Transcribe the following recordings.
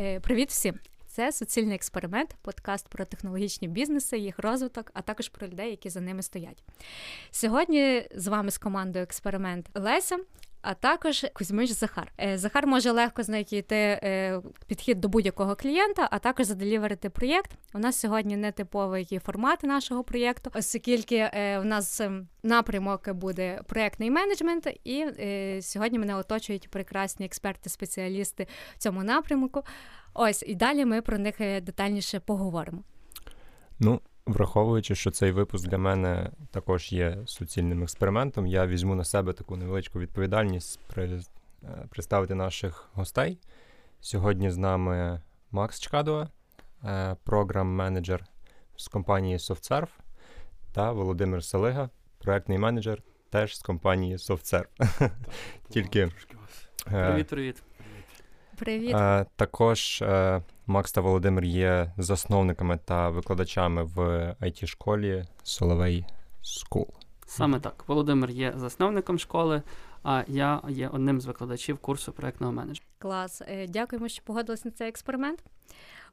Е, привіт всім! Це суцільний експеримент, подкаст про технологічні бізнеси, їх розвиток, а також про людей, які за ними стоять. Сьогодні з вами з командою експеримент Леся. А також Кузьмич Захар. Е, Захар може легко знайти е, підхід до будь-якого клієнта, а також заделіверити проєкт. У нас сьогодні не типовий формат нашого проєкту, оскільки у нас ем, напрямок буде проєктний менеджмент, і сьогодні мене оточують прекрасні експерти-спеціалісти в цьому напрямку. Ось і далі ми про них е, детальніше поговоримо. Ну, враховуючи, що цей випуск для мене також є суцільним експериментом, я візьму на себе таку невеличку відповідальність при, е, представити наших гостей. Сьогодні з нами Макс Чкадова, е, програм-менеджер з компанії SoftServe, та Володимир Салига, проектний менеджер теж з компанії SoftServe. Тільки привіт-привіт. Привіт. Е, також е, Макс та Володимир є засновниками та викладачами в it школі Соловей School. Саме так. Володимир є засновником школи, а я є одним з викладачів курсу проектного менеджменту. Клас. Е, дякуємо, що погодились на цей експеримент.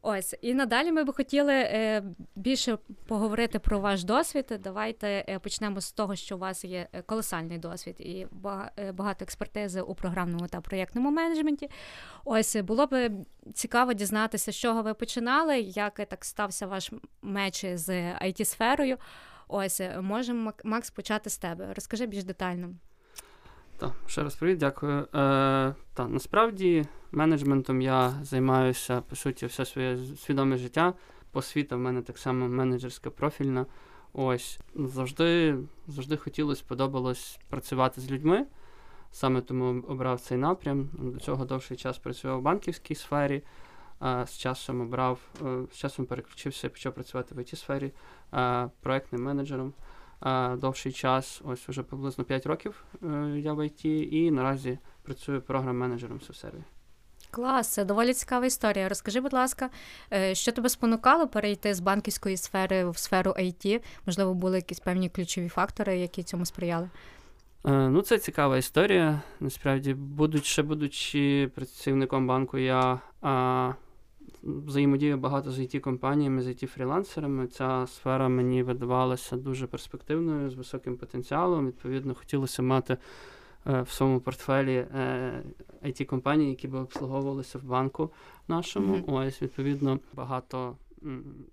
Ось і надалі ми би хотіли е, більше поговорити про ваш досвід. Давайте е, почнемо з того, що у вас є е, колосальний досвід і багато експертизи у програмному та проєктному менеджменті. Ось було б цікаво дізнатися, з чого ви починали, як так стався ваш меч з it сферою Ось можемо Макс почати з тебе. Розкажи більш детально. Так, ще раз привіт, дякую. Е, Та насправді менеджментом я займаюся по суті все своє свідоме життя. Посвіта в мене так само менеджерська профільна. Ось завжди завжди хотілося, подобалось працювати з людьми. Саме тому обрав цей напрям. До цього довший час працював в банківській сфері. А з часом обрав, е, з часом переключився і почав працювати в it сфері проектним менеджером довший час, ось уже приблизно 5 років е, я в ІТ, і наразі працюю програм-менеджером в. Клас, це доволі цікава історія. Розкажи, будь ласка, е, що тебе спонукало перейти з банківської сфери в сферу IT? Можливо, були якісь певні ключові фактори, які цьому сприяли? Е, ну, це цікава історія. Насправді, будучи будучи працівником банку, я взаємодію багато з it компаніями з it фрілансерами Ця сфера мені видавалася дуже перспективною, з високим потенціалом. Відповідно, хотілося мати е, в своєму портфелі it е, компанії, які б обслуговувалися в банку нашому. Mm-hmm. Ось, відповідно, багато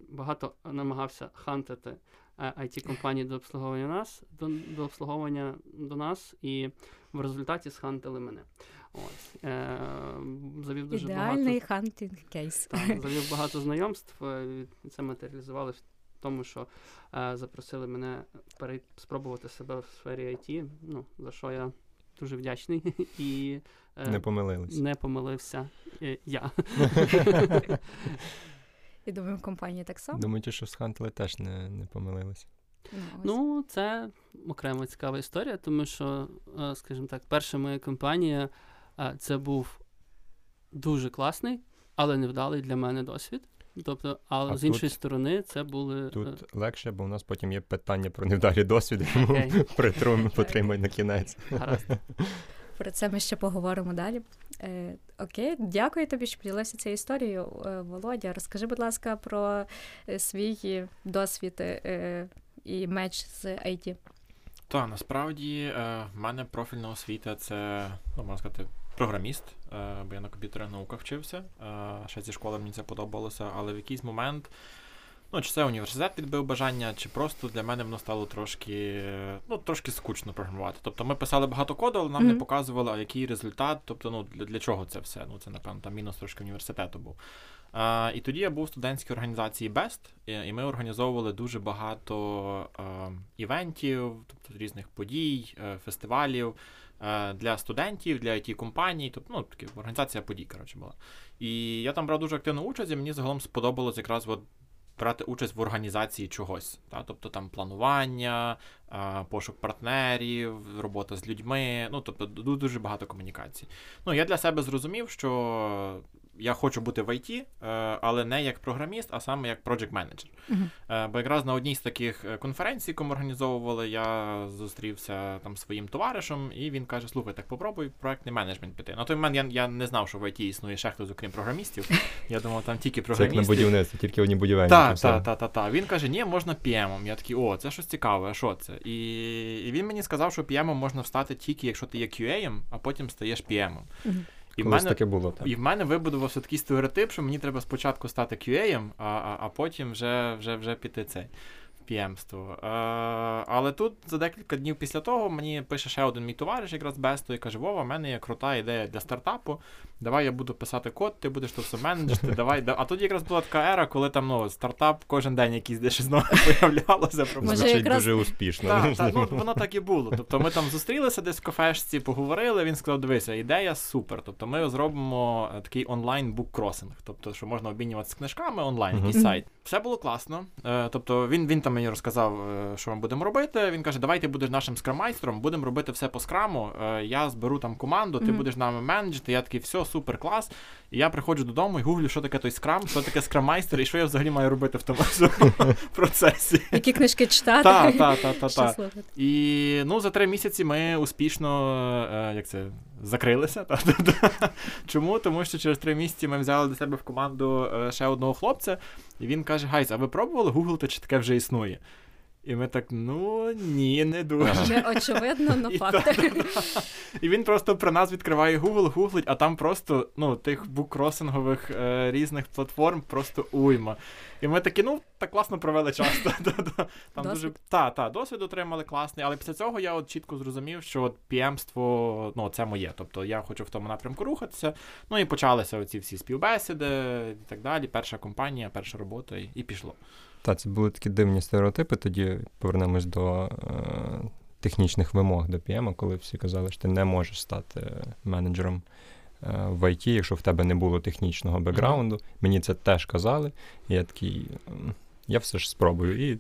багато намагався хантити it е, компанії до обслуговування нас, до, до обслуговування до нас, і в результаті схантили мене. Ось е, завів дуже Ідеальний багато хантинг кейс. Так, завів багато знайомств. Е, це матеріалізувалося в тому, що е, запросили мене перей... спробувати себе в сфері IT, ну за що я дуже вдячний і е, не помилились. Не помилився е, я. І думаю, компанії так само. Думаєте, що схантили теж не не помилилися. Ну, ну, це окрема цікава історія, тому що, скажімо так, перша моя компанія це був дуже класний, але невдалий для мене досвід. Тобто, але а з тут, іншої сторони, це були. Тут е, легше, бо у нас потім є питання про невдалі досвіди, тому притру потримай на кінець. Гаразд. Про це ми ще поговоримо далі. Е, Окей, дякую тобі, що поділився цією історією, е, Володя. Розкажи, будь ласка, про е, свій досвід е, і меч з IT. Так, насправді в мене профільна освіта це, ну, можна сказати, програміст, бо я на комп'ютерних науках вчився. Ще зі школи мені це подобалося, але в якийсь момент. Ну, чи це університет підбив бажання, чи просто для мене воно стало трошки ну, трошки скучно програмувати. Тобто ми писали багато коду, але нам mm-hmm. не показували, а який результат. Тобто, ну, для для чого це все? Ну, це, напевно, там мінус трошки університету був. І тоді я був в студентській організації BEST, і ми організовували дуже багато івентів, тобто різних подій, е, фестивалів а, для студентів, для it компаній тобто, ну, такі організація подій, коротше, була. І я там брав дуже активну участь, і мені загалом сподобалось якраз от брати участь в організації чогось, та? тобто там планування, пошук партнерів, робота з людьми, ну тобто дуже багато комунікацій. Ну, я для себе зрозумів, що я хочу бути в IT, але не як програміст, а саме як project менеджер. Uh-huh. Бо якраз на одній з таких конференцій, яку ми організовували, я зустрівся там своїм товаришем, і він каже: Слухай, так попробуй проектний менеджмент піти. На той момент я я не знав, що в IT існує ще хтось, окрім програмістів. Я думав, там тільки програмісти. Це як на будівництві, тільки одні будівельники. Так, так, так, так, так. Він каже, ні, можна PM. Я такий, о, це щось цікаве, а що це? І і він мені сказав, що PM можна встати тільки, якщо ти є QA, а потім стаєш PM. Uh-huh. І в мене таке було так. І в мене вибудувався такий стереотип, що мені треба спочатку стати QA, а а, а потім вже вже, вже піти цей п'ємство. Е, але тут за декілька днів після того мені пише ще один мій товариш, якраз Бесто, і каже: Вова, в мене є крута ідея для стартапу. Давай я буду писати код, ти будеш то все менеджити. Давай. А тут якраз була така ера, коли там ну, стартап кожен день якийсь десь знову появлялося. Звучить якраз... дуже успішно. Так, так, ну, Воно так і було. Тобто ми там зустрілися десь в кафешці, поговорили. Він сказав: дивися, ідея супер. Тобто ми зробимо е, такий онлайн буккросинг, тобто, що можна обмінюватися книжками онлайн, якийсь uh-huh. сайт. Все було класно. Е, тобто він він там мені розказав, е, що ми будемо робити. Він каже: Давай ти будеш нашим скрамайстром, будемо робити все по скраму. Я зберу там команду, ти mm-hmm. будеш нами менеджити. Я такий, все, супер клас. І я приходжу додому і гуглю, що таке той скрам, що таке скрамайстер, і що я взагалі маю робити в тому процесі. Які книжки читати? Так, так, так, так. І ну за три місяці ми успішно як це, закрилися. Чому? Тому що через три місяці ми взяли до себе в команду ще одного хлопця. І він каже: Гайз, а ви пробували гуглити, чи таке вже існує? І ми так, ну ні, не дуже. Не очевидно, но факт. І він просто при нас відкриває Google, гуглить, а там просто ну, тих буккросингових е, різних платформ просто уйма. І ми такі, ну, так класно провели час. Там дуже та, та, досвід отримали класний, але після цього я от чітко зрозумів, що от піемство, ну, це моє. Тобто я хочу в тому напрямку рухатися. Ну і почалися оці всі співбесіди і так далі. Перша компанія, перша робота, і, і пішло. Так, це були такі дивні стереотипи. Тоді повернемось до е, технічних вимог до PM, коли всі казали, що ти не можеш стати менеджером е, в ІТ, якщо в тебе не було технічного бекграунду. Mm-hmm. Мені це теж казали. І я такий, я все ж спробую. І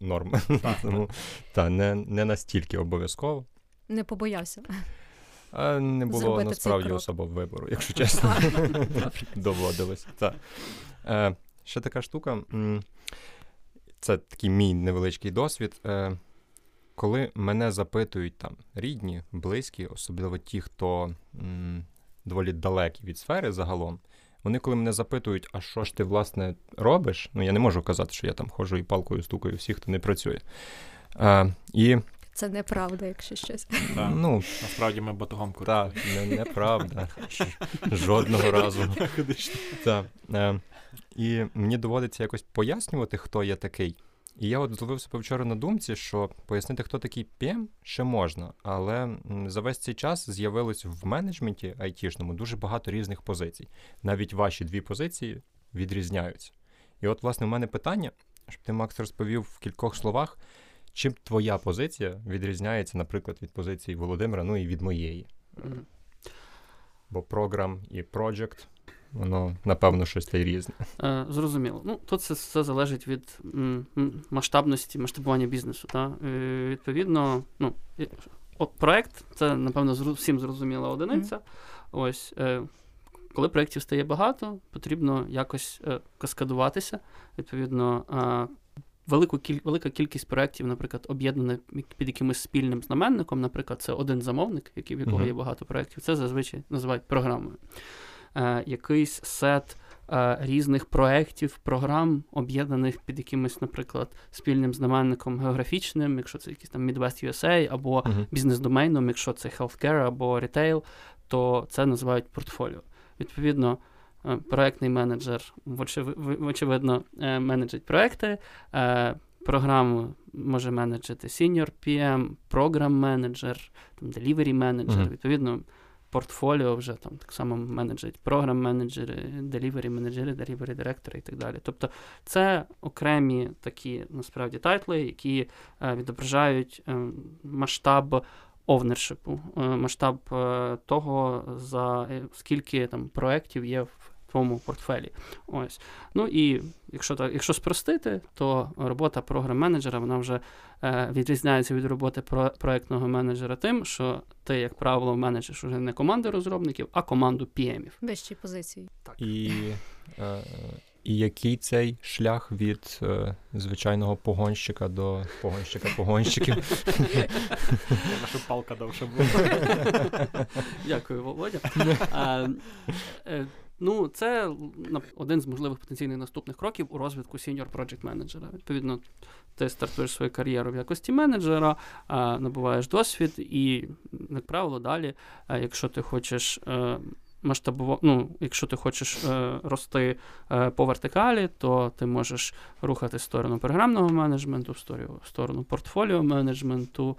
норм. Тому та, не, не настільки обов'язково. Не побоявся. А Не було Зробити насправді особого вибору, якщо чесно. Доводилось. Так. Е, Ще така штука це такий мій невеличкий досвід. Е, коли мене запитують там рідні, близькі, особливо ті, хто м, доволі далекі від сфери загалом, вони, коли мене запитують, а що ж ти власне робиш, ну я не можу казати, що я там ходжу і палкою стукаю всіх, хто не працює. А, і... Це неправда, якщо щось. Так, ну, Насправді ми батогом Так, не, неправда. Жодного разу. Так. І мені доводиться якось пояснювати, хто я такий. І я от зловив себе вчора на думці, що пояснити, хто такий PM, ще можна, але за весь цей час з'явилось в менеджменті айтішному дуже багато різних позицій. Навіть ваші дві позиції відрізняються. І от, власне, в мене питання, щоб ти, Макс, розповів в кількох словах, чим твоя позиція відрізняється, наприклад, від позиції Володимира, ну і від моєї. Mm-hmm. Бо програм і проджект воно напевно щось та й різне. Е, Зрозуміло. Ну тут це все залежить від м, масштабності, масштабування бізнесу. Та? Е, Відповідно, ну от проект це напевно всім зрозуміла одиниця. Mm-hmm. Ось. Е, коли проєктів стає багато, потрібно якось е, каскадуватися. Відповідно, е, велику кіль... велика кількість проєктів, наприклад, об'єднана під якимось спільним знаменником. Наприклад, це один замовник, який в якого є багато проєктів. Це зазвичай називають програмою. Е, якийсь сет е, різних проєктів, програм, об'єднаних під якимось, наприклад, спільним знаменником географічним, якщо це якийсь там Midwest USA, або uh-huh. бізнес-домейном, якщо це healthcare або retail, то це називають портфоліо. Відповідно. Е, проектний менеджер, очевидно, менеджить проекти. Програму може менеджити senior PM, програм менеджер, delivery менеджер. Uh-huh. Відповідно, портфоліо вже там так само менеджерять програм-менеджери, делівері-менеджери, делівері-директори і так далі. Тобто це окремі такі насправді тайтли, які е, відображають е, масштаб овнершипу, е, масштаб того, за скільки там проєктів є в твоєму портфелі. Ось. Ну і якщо так, якщо спростити, то робота програм-менеджера вона вже е, відрізняється від роботи про, проектного менеджера тим, що ти, як правило, менеджер вже не команди розробників, а команду PM-ів. Вищі позиції. Так. І, е, і який цей шлях від е, звичайного погонщика до погонщика погонщиків? Щоб палка довше була. Дякую, Володя. Ну, це один з можливих потенційних наступних кроків у розвитку senior project менеджера. Відповідно, ти стартуєш свою кар'єру в якості менеджера, набуваєш досвід, і, як правило, далі, якщо ти хочеш. е, Масштабово, ну, якщо ти хочеш е, рости е, по вертикалі, то ти можеш рухати в сторону програмного менеджменту, в сторону, портфоліо менеджменту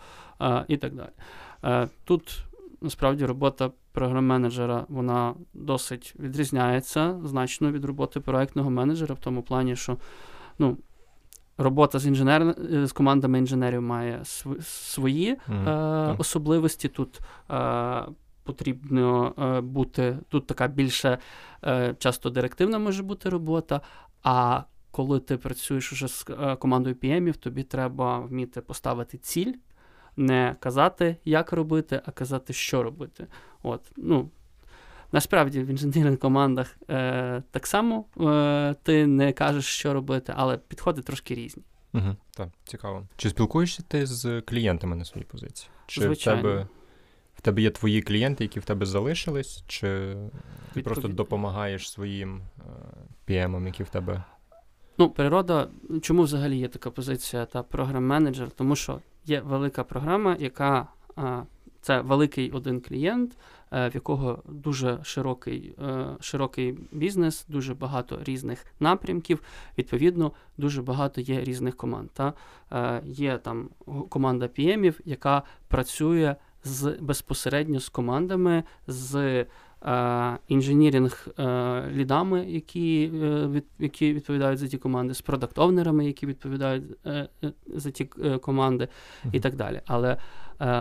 і так далі. Тут насправді робота програм-менеджера вона досить відрізняється значно від роботи проектного менеджера в тому плані, що ну, робота з інженер... з командами інженерів має св- свої Мгм, е, особливості. Тут е, потрібно е, бути тут така більше е, часто директивна може бути робота. А коли ти працюєш уже з е, командою PM-ів, тобі треба вміти поставити ціль, не казати, як робити, а казати, що робити. От, ну, Насправді в інженерних командах е, так само е, ти не кажеш, що робити, але підходи трошки різні. Угу, так, цікаво. Чи спілкуєшся ти з клієнтами на своїй позиції? Чи Звичайно. в тебе в тебе є твої клієнти, які в тебе залишились, чи ти Відповідь- просто допомагаєш своїм е, PM-ам, які в тебе. Ну, природа, чому взагалі є така позиція та програм-менеджер? Тому що є велика програма, яка це великий один клієнт, е, в якого дуже широкий, е, широкий бізнес, дуже багато різних напрямків. Відповідно, дуже багато є різних команд. Та? Е, Є там команда PM-ів, яка працює з безпосередньо з командами, з е, інженірінг е, лідами, які, е, від, які відповідають за ті команди, з продакт-овнерами, які відповідають за ті команди, і так далі. Але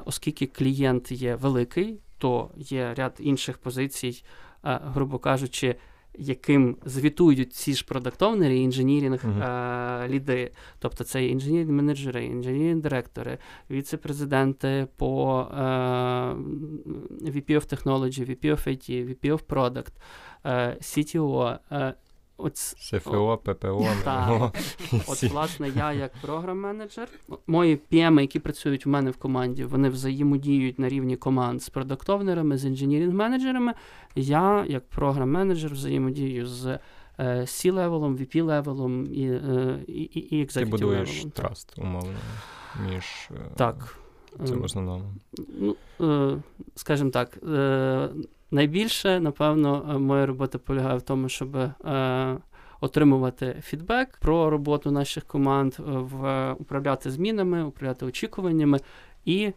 оскільки клієнт є великий, то є ряд інших позицій, грубо кажучи, яким звітують ці ж продактовнери і інженірінг uh-huh. ліди. Тобто це інженірні менеджери, інженірні директори, віце-президенти по е, VP of Technology, VP of IT, VP of Product, е, CTO. Е, Оць, СФО, ППО, Так. От, власне, я як program-менеджер, мої PM, які працюють в мене в команді, вони взаємодіють на рівні команд з product owner ами, з engineering-менеджерами. Я, як program-менеджер, взаємодію з е, C-level ом, VP-level ом і, е, і, і, і Ти будуєш trust, умовно, між е, Так. цим основному. Ну, скажімо так, найбільше, напевно, е, моя робота полягає в тому, щоб е, отримувати фідбек про роботу наших команд, е, в, управляти змінами, управляти очікуваннями і.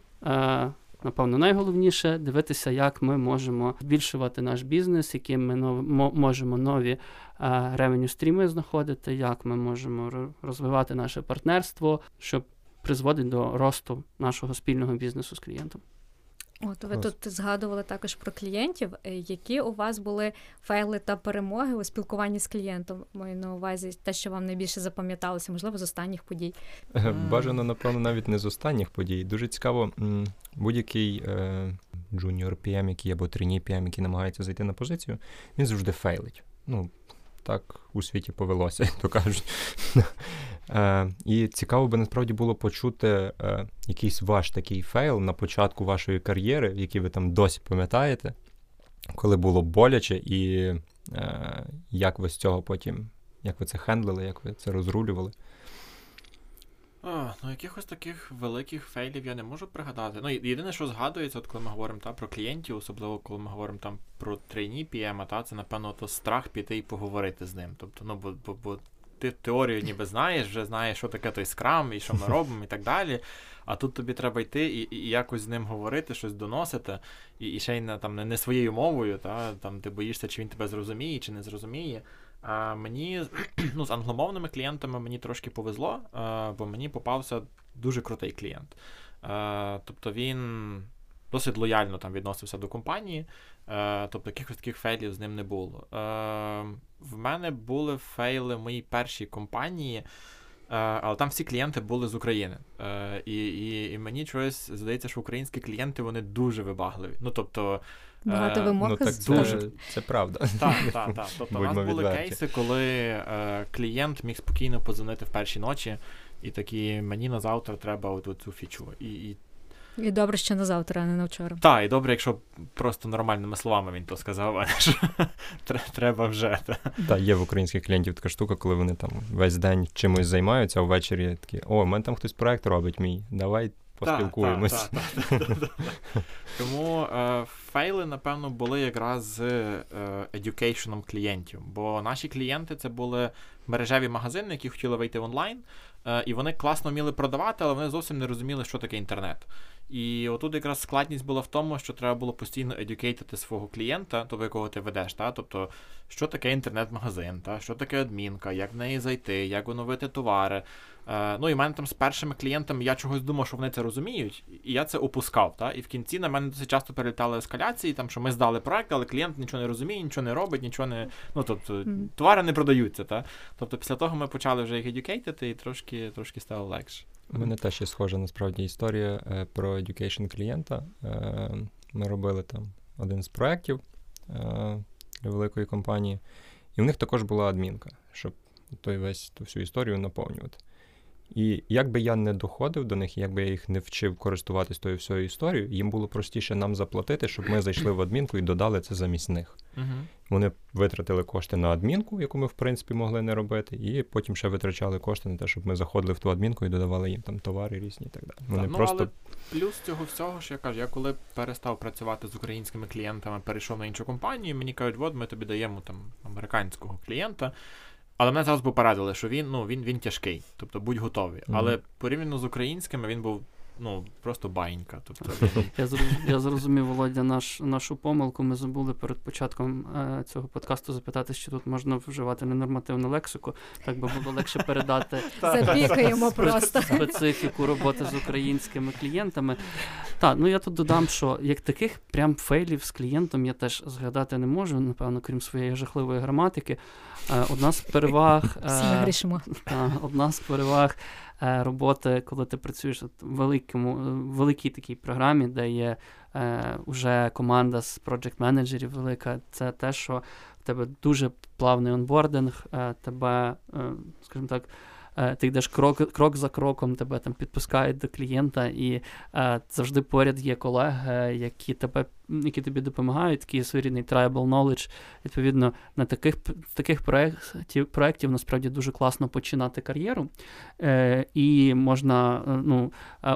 Напевно, найголовніше дивитися, як ми можемо збільшувати наш бізнес, які ми можемо нові ревеню стріми знаходити, як ми можемо розвивати наше партнерство, щоб призводить до росту нашого спільного бізнесу з клієнтом. От ви Клас. тут згадували також про клієнтів. Е, Які у вас були фейли та перемоги у спілкуванні з клієнтом? Маю на увазі те, що вам найбільше запам'яталося, можливо, з останніх подій. Е, Бажано, напевно, навіть не з останніх подій. Дуже цікаво, будь-який е, junior PM, який або trainee PM, який намагається зайти на позицію, він завжди фейлить. Ну, так у світі повелося, то кажуть. Е, і цікаво би насправді було почути е, якийсь ваш такий фейл на початку вашої кар'єри, який ви там досі пам'ятаєте, коли було боляче, і е, як ви з цього потім, як ви це хендлили, як ви це розрулювали. А, ну, якихось таких великих фейлів я не можу пригадати. Ну, єдине, що згадується, от коли ми говоримо та, про клієнтів, особливо коли ми говоримо там про trainee PM, та, це, напевно, то страх піти і поговорити з ним. Тобто, ну, бо, бо, бо ти теорію ніби знаєш, вже знаєш, що таке той скрам і що ми робимо, і так далі. А тут тобі треба йти і, і якось з ним говорити, щось доносити, і, і ще й не, там, не, не своєю мовою, та, там, ти боїшся, чи він тебе зрозуміє, чи не зрозуміє. А мені ну, з англомовними клієнтами мені трошки повезло, бо мені попався дуже крутий клієнт. Тобто він досить лояльно там відносився до компанії, е, тобто якихось таких фейлів з ним не було. Е, В мене були фейли в моїй першій компанії. Е, але там всі клієнти були з України. Е, і і, і мені щось здається, що українські клієнти вони дуже вибагливі. Ну тобто. Багато вимог ну, так це, це правда. Так, так, так. Тобто у нас були відверті. кейси, коли е, клієнт міг спокійно позвонити в першій ночі, і такі мені на завтра треба от цю фічу. І, і і добре, що на завтра, а не на вчора. Так, і добре, якщо просто нормальними словами він то сказав, а не що треба вже. Так, є в українських клієнтів така штука, коли вони там весь день чимось займаються, а ввечері такі, о, у мене там хтось проект робить мій, давай поспілкуємось. Тому е, фейли, напевно, були якраз з едюкейшеном клієнтів, бо наші клієнти це були мережеві магазини, які хотіли вийти в онлайн, і вони класно вміли продавати, але вони зовсім не розуміли, що таке інтернет. І отут якраз складність була в тому, що треба було постійно едюкейтити свого клієнта, тобто якого ти ведеш. Та? Тобто, що таке інтернет-магазин, та? що таке адмінка, як в неї зайти, як оновити товари. Е, Ну і в мене там з першими клієнтами я чогось думав, що вони це розуміють, і я це опускав. Та? І в кінці на мене досить часто перелітали ескаляції, там, що ми здали проект, але клієнт нічого не розуміє, нічого не робить, нічого не. Ну, тобто, товари не продаються. Та? Тобто, після того ми почали вже їх едюкейтити і трошки, трошки стало легше. У мене теж є схожа насправді історія е, про education клієнта. Е, Ми робили там один з проєктів е, для великої компанії, і в них також була адмінка, щоб той весь ту всю історію наповнювати. І як би я не доходив до них, як би я їх не вчив користуватись тою всією історією, їм було простіше нам заплатити, щоб ми зайшли в адмінку і додали це замість них. Uh-huh. Вони витратили кошти на адмінку, яку ми в принципі могли не робити, і потім ще витрачали кошти на те, щоб ми заходили в ту адмінку і додавали їм там товари різні і так далі. Вони ну, просто... але плюс цього всього, що я кажу, я коли перестав працювати з українськими клієнтами, перейшов на іншу компанію, мені кажуть, от ми тобі даємо там американського клієнта. Але мене зараз попередили, що він ну, він, він тяжкий, тобто будь готовий. Mm-hmm. Але порівняно з українськими він був ну, просто баїнька. Тобто, Я я зрозумів, Володя, наш, нашу помилку. Ми забули перед початком е, цього подкасту запитати, чи тут можна вживати ненормативну лексику. Так би було легше передати Запікаємо просто специфіку роботи з українськими клієнтами. Так, ну я тут додам, що як таких прям фейлів з клієнтом я теж згадати не можу, напевно, крім своєї жахливої граматики. Е, одна з переваг. Е, одна з переваг. Е, роботи, коли ти працюєш в великому, великій такій програмі, де є вже команда з проджект менеджерів велика, це те, що в тебе дуже плавний онбординг, тебе, скажімо так. Е, ти йдеш крок крок за кроком, тебе там підпускають до клієнта, і е, завжди поряд є колеги, які тебе, які тобі допомагають, такий своєрідний tribal knowledge. Відповідно, на таких таких проєктів, проєктів насправді дуже класно починати кар'єру, е, і можна е, ну,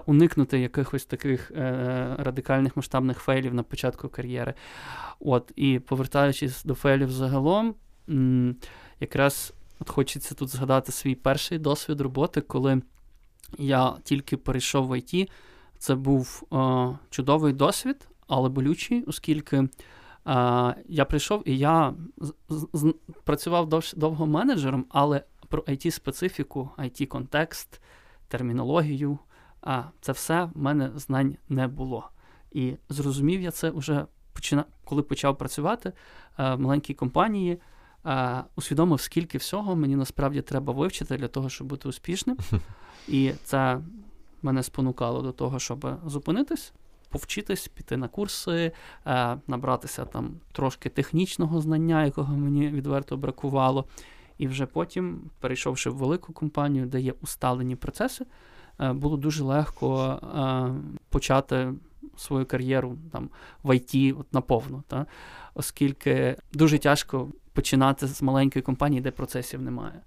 уникнути якихось таких е, радикальних масштабних фейлів на початку кар'єри. От, І повертаючись до фейлів загалом, м- якраз. От хочеться тут згадати свій перший досвід роботи, коли я тільки перейшов в ІТ. Це був е, чудовий досвід, але болючий, оскільки е, я прийшов і я з, з, працював дов, довго менеджером, але про it специфіку it контекст термінологію, а це все в мене знань не було. І зрозумів я це вже коли почав працювати е, в маленькій компанії а, усвідомив, скільки всього мені насправді треба вивчити для того, щоб бути успішним. І це мене спонукало до того, щоб зупинитись, повчитись, піти на курси, а, набратися там трошки технічного знання, якого мені відверто бракувало. І вже потім, перейшовши в велику компанію, де є усталені процеси, було дуже легко почати свою кар'єру там в ІТ от наповну, та? Оскільки дуже тяжко починати з маленької компанії, де процесів немає.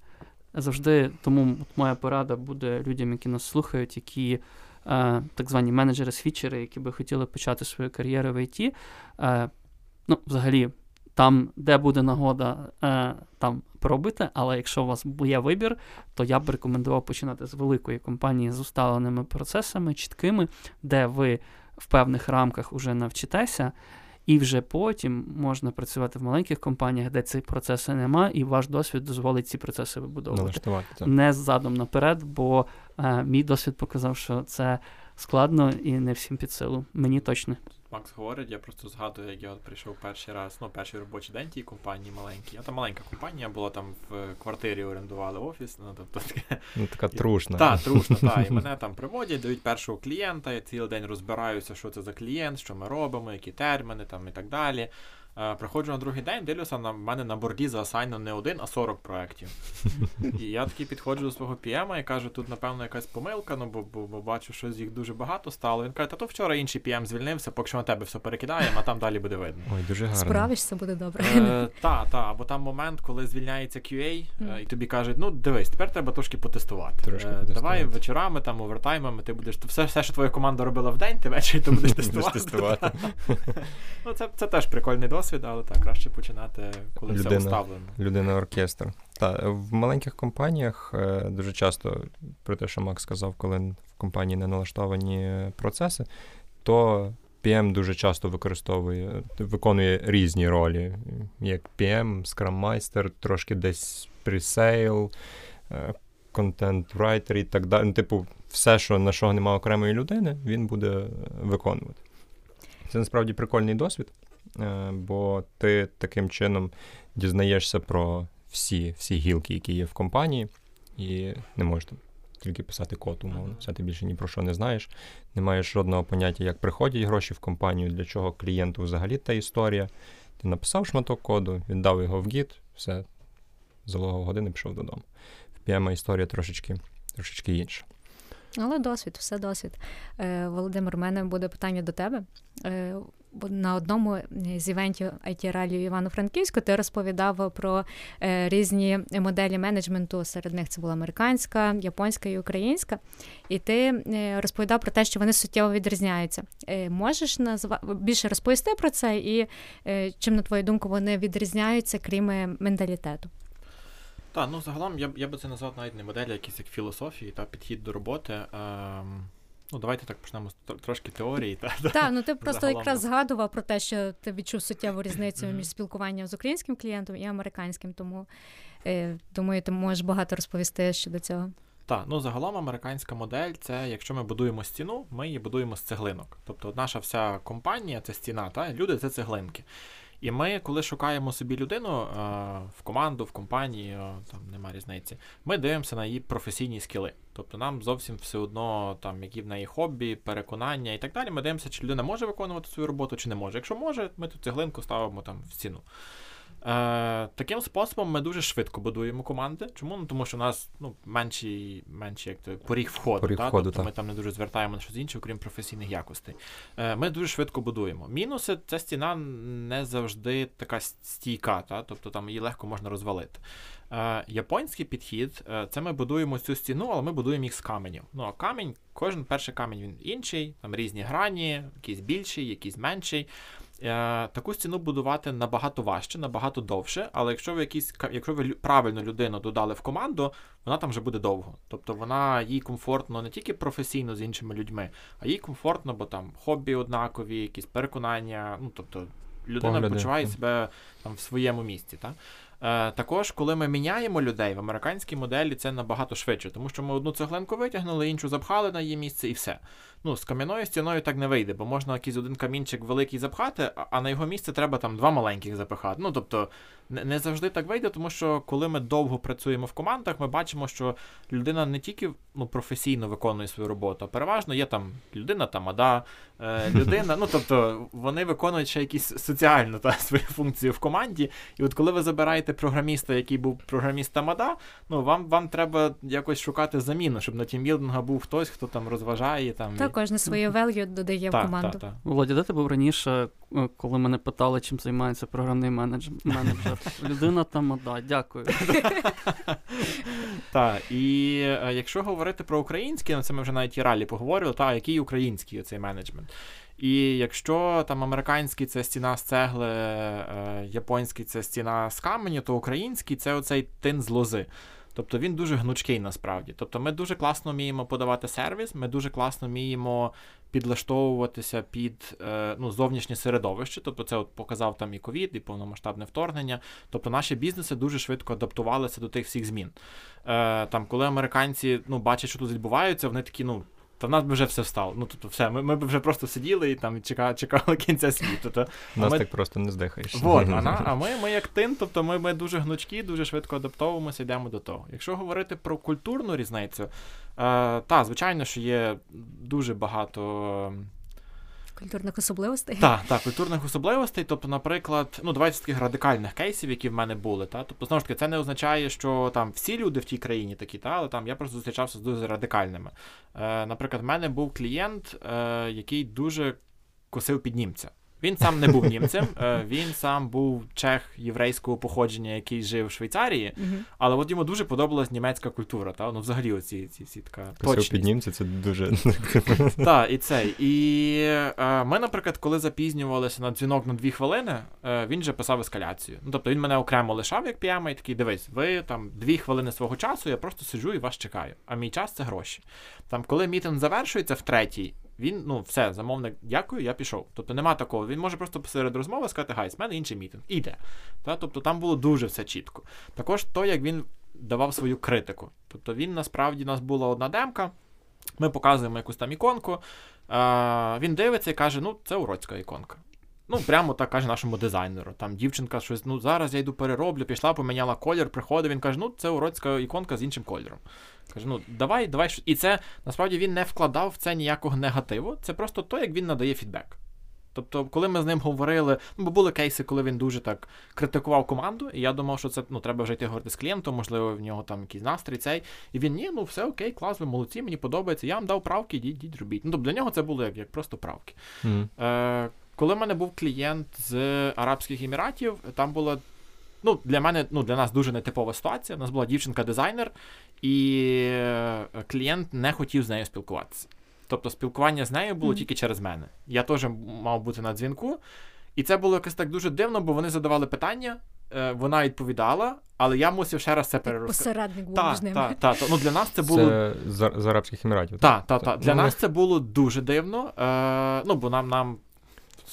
Завжди тому моя порада буде людям, які нас слухають, які е, так звані менеджери-свічери, які би хотіли почати свою кар'єру в ІТ. Е, ну, взагалі, там, де буде нагода, е, там пробити, але якщо у вас є вибір, то я б рекомендував починати з великої компанії з усталеними процесами, чіткими, де ви в певних рамках вже навчитеся. І вже потім можна працювати в маленьких компаніях, де ці процеси немає, і ваш досвід дозволить ці процеси вибудовувати. Не задом наперед, бо е, мій досвід показав, що це складно і не всім під силу. Мені точно. Макс говорить, я просто згадую, як я от прийшов перший раз, ну, перший робочий день тій компанії маленькій. А там маленька компанія була, там в квартирі орендували офіс. Ну, тобто таке. Ну, така трушна. Так, трушна, так. І мене там приводять, дають першого клієнта, я цілий день розбираюся, що це за клієнт, що ми робимо, які терміни там і так далі. Е, Приходжу на другий день, дивлюся, на мене на борді заасайно не один, а 40 проєктів. І я такий підходжу до свого PM і кажу, тут, напевно, якась помилка, ну бо, бо, бо бачу, що з їх дуже багато стало. Він каже, та то вчора інший PM звільнився, поки що на тебе все перекидаємо, а там далі буде видно. Ой, дуже гарно. Справишся, буде добре. Е, та, та, або там момент, коли звільняється QA, е, і тобі кажуть, ну дивись, тепер треба трошки потестувати. Трошки Е, потестувати. Давай вечорами, там, овертаймами, ти будеш все, все, що твоя команда робила в день, ти ввечері то будеш тестувати. тестувати. Ну, це теж прикольний досвід, але так, краще починати, коли все Людина. уставлено. Людина оркестр. Та в маленьких компаніях е, дуже часто про те, що Макс сказав, коли в компанії не налаштовані процеси, то PM дуже часто використовує, виконує різні ролі, як PM, Scrum Master, трошки десь presale, content writer і так далі. Ну, Типу, все, що на що немає окремої людини, він буде е, виконувати. Це насправді прикольний досвід, бо ти таким чином дізнаєшся про всі, всі гілки, які є в компанії, і не можеш там тільки писати код, умовно. Все ти більше ні про що не знаєш. Не маєш жодного поняття, як приходять гроші в компанію, для чого клієнту взагалі та історія. Ти написав шматок коду, віддав його в гід, все, залогав години, пішов додому. В PM історія трошечки, трошечки інша. Але досвід, все досвід. Е, Володимир, у мене буде питання до тебе. Е, на одному з івентів it ралію Івано-Франківську ти розповідав про е, різні моделі менеджменту. Серед них це була американська, японська і українська. І ти е, розповідав про те, що вони суттєво відрізняються. Е, Можеш назва... більше розповісти про це і е, чим, на твою думку, вони відрізняються, крім е, менталітету? Так, ну загалом я, я би це назвав навіть не модель, а якісь як філософії та підхід до роботи. Ем, ну, давайте так почнемо з трошки теорії. Та, Так, ну ти просто Загалом, якраз згадував про те, що ти відчув суттєву різницю між спілкуванням з українським клієнтом і американським. Тому е, думаю, ти можеш багато розповісти щодо цього. Так, ну загалом американська модель це якщо ми будуємо стіну, ми її будуємо з цеглинок. Тобто наша вся компанія це стіна, та люди це цеглинки. І ми, коли шукаємо собі людину е, в команду, в компанії, е, там нема різниці, ми дивимося на її професійні скіли. Тобто нам зовсім все одно, там, які в неї хобі, переконання і так далі. Ми дивимося, чи людина може виконувати свою роботу, чи не може. Якщо може, ми тут цеглинку ставимо там в стіну. Е, таким способом ми дуже швидко будуємо команди. Чому? Ну, тому що у нас ну, менший, менший як то, поріг входу. Поріг та? входу, тобто так. ми там не дуже звертаємо на щось інше, окрім професійних якостей. Е, ми дуже швидко будуємо. Мінуси ця стіна не завжди така стійка, та? тобто там її легко можна розвалити. Е, японський підхід е, це ми будуємо цю стіну, але ми будуємо їх з каменів. Ну а камінь, кожен перший камінь він інший, там різні грані, якийсь більший, якийсь менший. Е, таку стіну будувати набагато важче, набагато довше, але якщо ви якісь якщо ви правильну людину додали в команду, вона там вже буде довго. Тобто вона їй комфортно не тільки професійно з іншими людьми, а їй комфортно, бо там хобі однакові, якісь переконання. Ну тобто людина Погляди, почуває себе там в своєму місці. Та? Е, також, коли ми міняємо людей в американській моделі, це набагато швидше, тому що ми одну цеглинку витягнули, іншу запхали на її місце і все. Ну, з кам'яною стіною так не вийде, бо можна якийсь один камінчик великий запхати, а- на його місце треба там два маленьких запихати. Ну, тобто, не, не завжди так вийде, тому що коли ми довго працюємо в командах, ми бачимо, що людина не тільки ну, професійно виконує свою роботу, а переважно є там людина тамада, е, людина. Ну, тобто, вони виконують ще якісь соціальну та, свою функцію в команді. І от коли ви забираєте програміста, який був програміст тамада, ну вам, вам треба якось шукати заміну, щоб на тімбілдингу був хтось, хто там розважає. Там, Та кожне своє value додає в команду. так, так. Володя, де ти був раніше, е, коли мене питали, чим займається програмний менедж... менеджер? Людина там, да, дякую. Так, і е, якщо говорити про український, ну це ми вже навіть і ралі поговорили, та який український цей менеджмент. І якщо там американський це стіна з цегли, е, японський це стіна з каменю, то український це оцей тин з лози. Тобто він дуже гнучкий насправді. Тобто ми дуже класно вміємо подавати сервіс, ми дуже класно вміємо підлаштовуватися під е, ну, зовнішнє середовище. Тобто це от показав там і ковід, і повномасштабне вторгнення. Тобто наші бізнеси дуже швидко адаптувалися до тих всіх змін. Е, там, коли американці ну, бачать, що тут відбувається, вони такі, ну. То в нас би вже все встало. Ну, тобто, все, ми, ми б вже просто сиділи і там чекали, чекали кінця світу. То, Нас ми... так просто не здихаєш. Вот, а, а ми, ми як тин, тобто ми, ми дуже гнучкі, дуже швидко адаптовуємося, йдемо до того. Якщо говорити про культурну різницю, е, та, звичайно, що є дуже багато. Культурних особливостей? Так, так, культурних особливостей. Тобто, наприклад, ну давайте таких радикальних кейсів, які в мене були. Та? Тобто, знову ж таки, це не означає, що там всі люди в тій країні такі, та? але там я просто зустрічався з дуже радикальними. Е, Наприклад, в мене був клієнт, е, який дуже косив під німця. Він сам не був німцем, е, він сам був чех єврейського походження, який жив в Швейцарії, але от йому дуже подобалась німецька культура. Та? Ну, взагалі, оці ці, ці така точність. під німця це дуже. Так, і цей. І е, ми, наприклад, коли запізнювалися на дзвінок на дві хвилини, е, він же писав ескаляцію. Ну, тобто він мене окремо лишав, як п'яма, і такий, дивись, ви там дві хвилини свого часу, я просто сиджу і вас чекаю. А мій час це гроші. Там, коли мітинг завершується в третій, він, ну, все, замовник, дякую, я пішов. Тобто нема такого. Він може просто посеред розмови сказати, guys, в мене інший мітинг. Іде. Та? Тобто там було дуже все чітко. Також то, як він давав свою критику. Тобто він насправді у нас була одна демка. Ми показуємо якусь там іконку. А, Він дивиться і каже: ну, це уродська іконка. Ну, прямо так каже нашому дизайнеру. Там дівчинка щось, ну зараз я йду перероблю, пішла, поміняла колір, приходить, він каже, ну це уродська іконка з іншим кольором. Каже, ну давай, давай. І це насправді він не вкладав в це ніякого негативу. Це просто то, як він надає фідбек. Тобто, коли ми з ним говорили, ну бо були кейси, коли він дуже так критикував команду, і я думав, що це ну треба вже йти говорити з клієнтом, можливо, в нього там якийсь настрій цей. І він ні, ну все окей, клас, ви молодці, мені подобається. Я вам дав правки, йдіть, йдіть, робіть. Ну тобто для нього це було як як просто правки. Mm. Е, Коли в мене був клієнт з Арабських Еміратів, там була. Ну, для мене, ну для нас дуже нетипова ситуація. У нас була дівчинка-дизайнер, і е, клієнт не хотів з нею спілкуватися. Тобто спілкування з нею було mm. тільки через мене. Я теж мав бути на дзвінку. І це було якось так дуже дивно, бо вони задавали питання, е, вона відповідала, але я мусив ще раз це перерозказати. Посередник був між ними. Так, так, та. Ну, для нас це було. Це з, з Арабських Еміратів. Так, так, так. Для ну, нас це було дуже дивно. Е, Ну, бо нам нам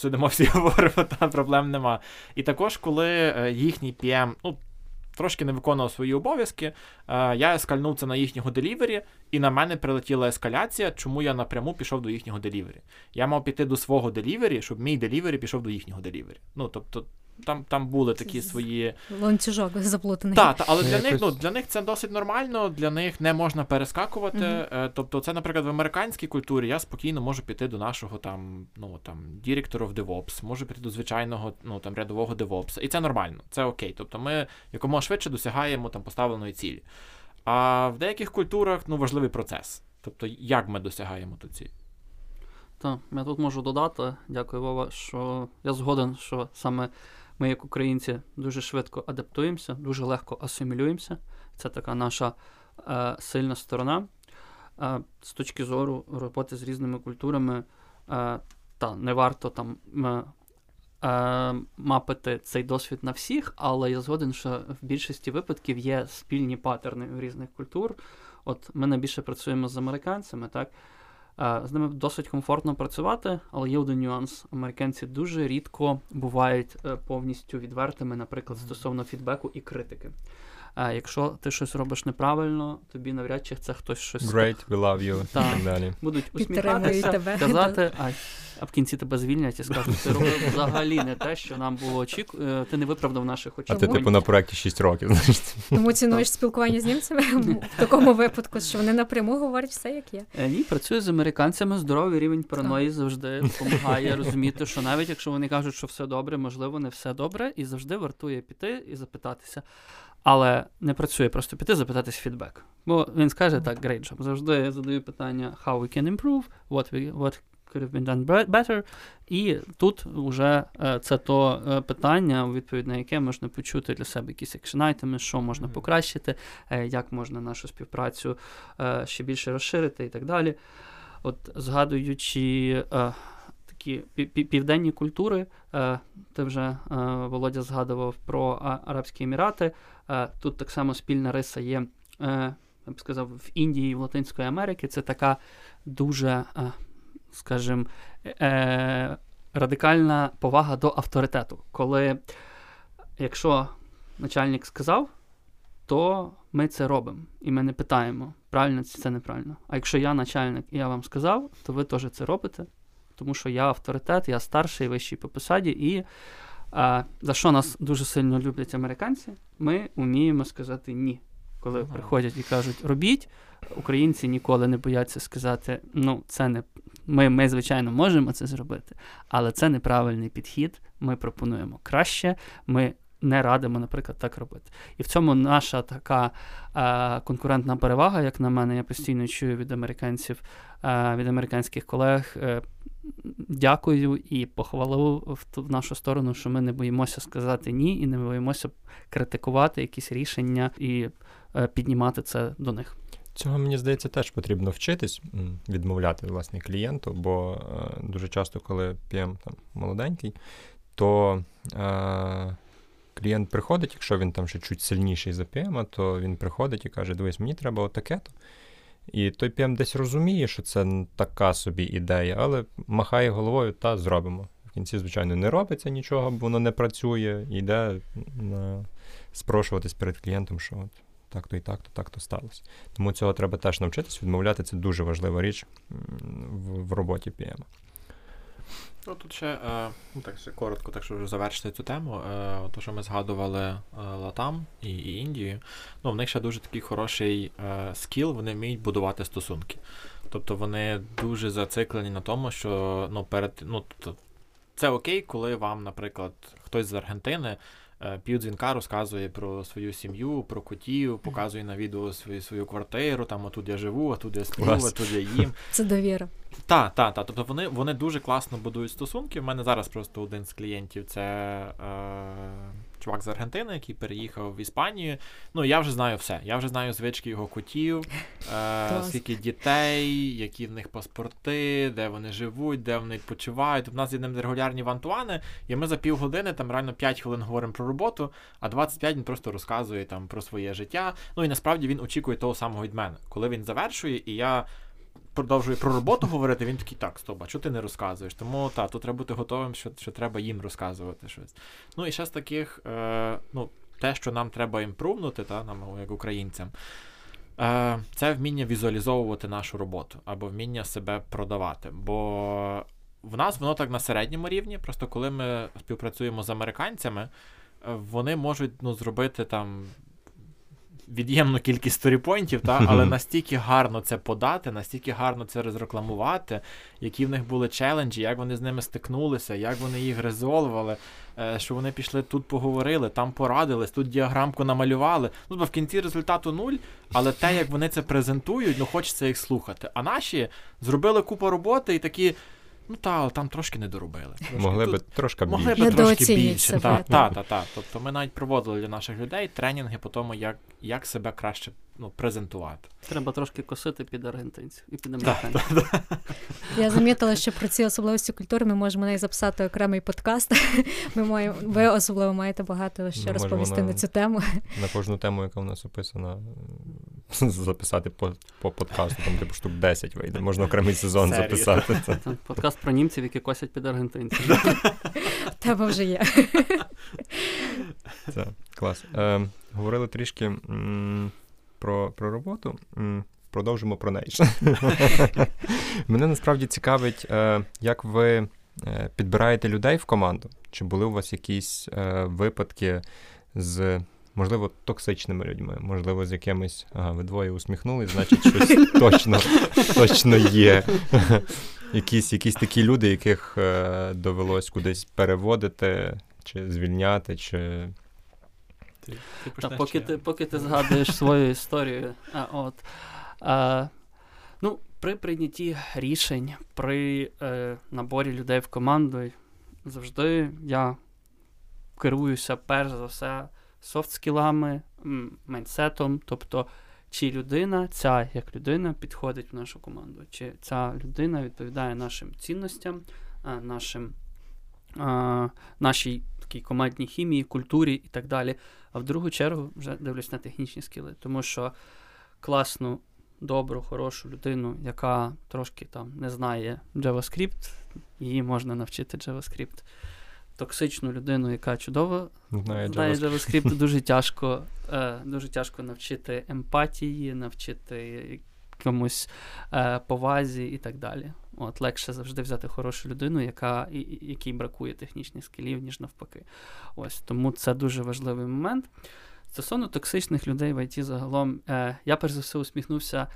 сидимо всі говоримо, там проблем нема. І також, коли е, їхній PM, ну, трошки не виконував свої обов'язки. Е, я ескальнув це на їхнього делівері, і на мене прилетіла ескаляція, чому я напряму пішов до їхнього делівері. Я мав піти до свого делівері, щоб мій делівері пішов до їхнього делівері. Ну, тобто, там там були такі свої ланцюжок заплутаний. Так, та, але для них ну, для них це досить нормально, для них не можна перескакувати. Mm-hmm. Тобто, це, наприклад, в американській культурі я спокійно можу піти до нашого там, ну там директора в DevOps, можу піти до звичайного ну там рядового DevOps. І це нормально, це окей. Тобто ми якомога швидше досягаємо там поставленої цілі. А в деяких культурах ну, важливий процес. Тобто, як ми досягаємо ту ціль. Так, я тут можу додати, дякую Вова, що я згоден, що саме ми, як українці, дуже швидко адаптуємося, дуже легко асимілюємося. Це така наша е, сильна сторона. Е, з точки зору роботи з різними культурами, е, та не варто там е, мапити цей досвід на всіх, але я згоден, що в більшості випадків є спільні паттерни в різних культур. От ми найбільше працюємо з американцями, так. З ними досить комфортно працювати, але є один нюанс. Американці дуже рідко бувають е, повністю відвертими, наприклад, стосовно фідбеку і критики. А якщо ти щось робиш неправильно, тобі навряд чи це хтось щось Great, we love you. Так. так далі. Будуть усміхатися, тебе. казати, а, а в кінці тебе звільнять і скажуть, ти робив взагалі не те, що нам було очіку... Е, ти не виправдав наших очікувань. А ти типу на проєкті 6 років. значить. Тому цінуєш спілкування з німцями в такому випадку, що вони напряму говорять все, як є. Е, ні, працюю з американцями, здоровий рівень параної завжди допомагає розуміти, що навіть якщо вони кажуть, що все добре, можливо, не все добре, і завжди вартує піти і запитатися. Але не працює просто піти, запитатись фідбек. Бо він скаже так, great job. Завжди я задаю питання, how we can improve, what we, what could have been done better. І тут вже е, це то е, питання, у відповідь на яке можна почути для себе якісь екшн що можна покращити, е, як можна нашу співпрацю ще більше розширити і так далі. От згадуючи такі південні культури, ти вже Володя згадував про Арабські Емірати. Тут так само спільна риса є, я б сказав, в Індії і в Латинської Америки. Це така дуже, скажімо, е, радикальна повага до авторитету. Коли, якщо начальник сказав, то ми це робимо. І ми не питаємо, правильно чи це неправильно. А якщо я начальник і я вам сказав, то ви теж це робите, тому що я авторитет, я старший, вищий по посаді. І а, за що нас дуже сильно люблять американці, ми вміємо сказати ні. Коли Ага. приходять і кажуть робіть, українці ніколи не бояться сказати: ну, це не ми, ми, звичайно, можемо це зробити, але це неправильний підхід. Ми пропонуємо краще. Ми не радимо, наприклад, так робити. І в цьому наша така е, конкурентна перевага, як на мене, я постійно чую від американців, е, від американських колег. Е, дякую і похвалу в, нашу сторону, що ми не боїмося сказати ні і не боїмося критикувати якісь рішення і е, піднімати це до них. Цього мені здається теж потрібно вчитись відмовляти власне клієнту, бо е, дуже часто, коли PM там молоденький, то е, клієнт приходить, якщо він там ще чуть сильніший за PM, то він приходить і каже: дивись, мені треба отаке-то. І той ПМ десь розуміє, що це така собі ідея, але махає головою та зробимо. В кінці, звичайно, не робиться нічого, бо воно не працює, йде на спрошуватись перед клієнтом, що от так-то і так-то, так-то сталося. Тому цього треба теж навчитись. Відмовляти це дуже важлива річ в, в роботі PM. Ну, тут ще, е, ну, так, ще коротко, так що вже завершити цю тему. Е, то, що ми згадували е, Латам і, і Індію, ну, в них ще дуже такий хороший е, скіл, вони вміють будувати стосунки. Тобто вони дуже зациклені на тому, що ну, перед, ну, тобто, це окей, коли вам, наприклад, хтось з Аргентини півдзвінка розказує про свою сім'ю, про котів, показує на відео свою, свою квартиру, там отут я живу, а тут я сплю, а тут я їм. Це довіра. Так, так, так. Тобто вони, вони дуже класно будують стосунки. У мене зараз просто один з клієнтів це е, чувак з Аргентини, який переїхав в Іспанію. Ну, я вже знаю все. Я вже знаю звички його котів, е, скільки дітей, які в них паспорти, де вони живуть, де вони відпочивають. У нас є ним регулярні вантуани, і ми за півгодини там реально 5 хвилин говоримо про роботу, а 25 він просто розказує там про своє життя. Ну і насправді він очікує того самого від мене. Коли він завершує, і я продовжує про роботу говорити, він такий, так, стоп, а чого ти не розказуєш? Тому так, тут треба бути готовим, що, що треба їм розказувати щось. Ну і ще з таких, е, ну, те, що нам треба імпрувнути, та, нам, як українцям, е, це вміння візуалізовувати нашу роботу або вміння себе продавати. Бо в нас воно так на середньому рівні, просто коли ми співпрацюємо з американцями, е, вони можуть ну, зробити там від'ємну кількість сторіпойнтів, та, але настільки гарно це подати, настільки гарно це розрекламувати, які в них були челенджі, як вони з ними стикнулися, як вони їх резолвували, е, що вони пішли тут поговорили, там порадились, тут діаграмку намалювали. Ну, бо в кінці результату нуль, але те, як вони це презентують, ну хочеться їх слухати. А наші зробили купу роботи і такі. Ну та, але там трошки не доробили. Могли би трошки Могли більше. би трошки більше. Та, та, та, та. Тобто ми навіть проводили для наших людей тренінги по тому, як, як себе краще ну, презентувати. Треба трошки косити під аргентинців і під американців. Я замітила, що про ці особливості культури ми можемо навіть записати окремий подкаст. Ми маємо, ви особливо маєте багато що може, розповісти вона- на цю тему. На кожну тему, яка в нас описана, записати по, по подкасту, там типу штук 10 вийде. Можна окремий сезон Серію. записати. Це. Це подкаст про німців, які косять під аргентинців. Тема вже є. Це клас. Е, говорили трішки м, про, про роботу. Продовжимо про неї. Мене насправді цікавить, е, як ви е, підбираєте людей в команду. Чи були у вас якісь е, випадки з, можливо, токсичними людьми, можливо, з якимись. Ага, ви двоє усміхнулись, значить, щось точно, точно є. Якісь, якісь такі люди, яких е, довелось кудись переводити, чи звільняти, чи Ти, ти Та, поки, ти, поки ти згадуєш свою історію, а, от, а, ну, при прийнятті рішень, при е, наборі людей в команду, завжди я керуюся перш за все софт-скілами, м, тобто, чи людина, ця як людина підходить в нашу команду, чи ця людина відповідає нашим цінностям, нашим, нашій такій командній хімії, культурі і так далі. А в другу чергу вже дивлюсь на технічні скіли, тому що класну, добру, хорошу людину, яка трошки там не знає JavaScript, її можна навчити JavaScript. токсичну людину, яка чудово Знає знає JavaScript. JavaScript, дуже тяжко, е, дуже тяжко навчити емпатії, навчити якомусь е, повазі і так далі. От легше завжди взяти хорошу людину, яка, якій бракує технічних скілів, ніж навпаки. Ось тому це дуже важливий момент. Стосовно токсичних людей в ІТ загалом, е, я перш за все усміхнувся,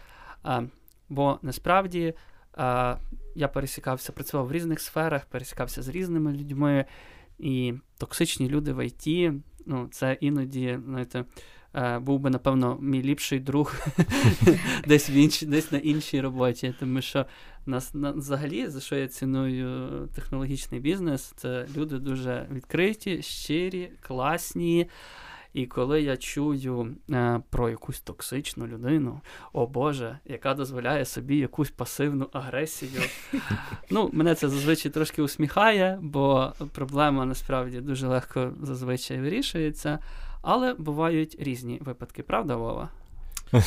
е, бо насправді е, я пересікався, працював в різних сферах, пересікався з різними людьми, і токсичні люди в ІТ, ну, це іноді, знаєте, був би, напевно, мій ліпший друг десь, в інш, десь на іншій роботі. Тому що нас на, взагалі, за що я ціную технологічний бізнес, це люди дуже відкриті, щирі, класні. І коли я чую е, про якусь токсичну людину, о Боже, яка дозволяє собі якусь пасивну агресію, ну, мене це зазвичай трошки усміхає, бо проблема насправді дуже легко зазвичай вирішується. Але бувають різні випадки, правда, Вова?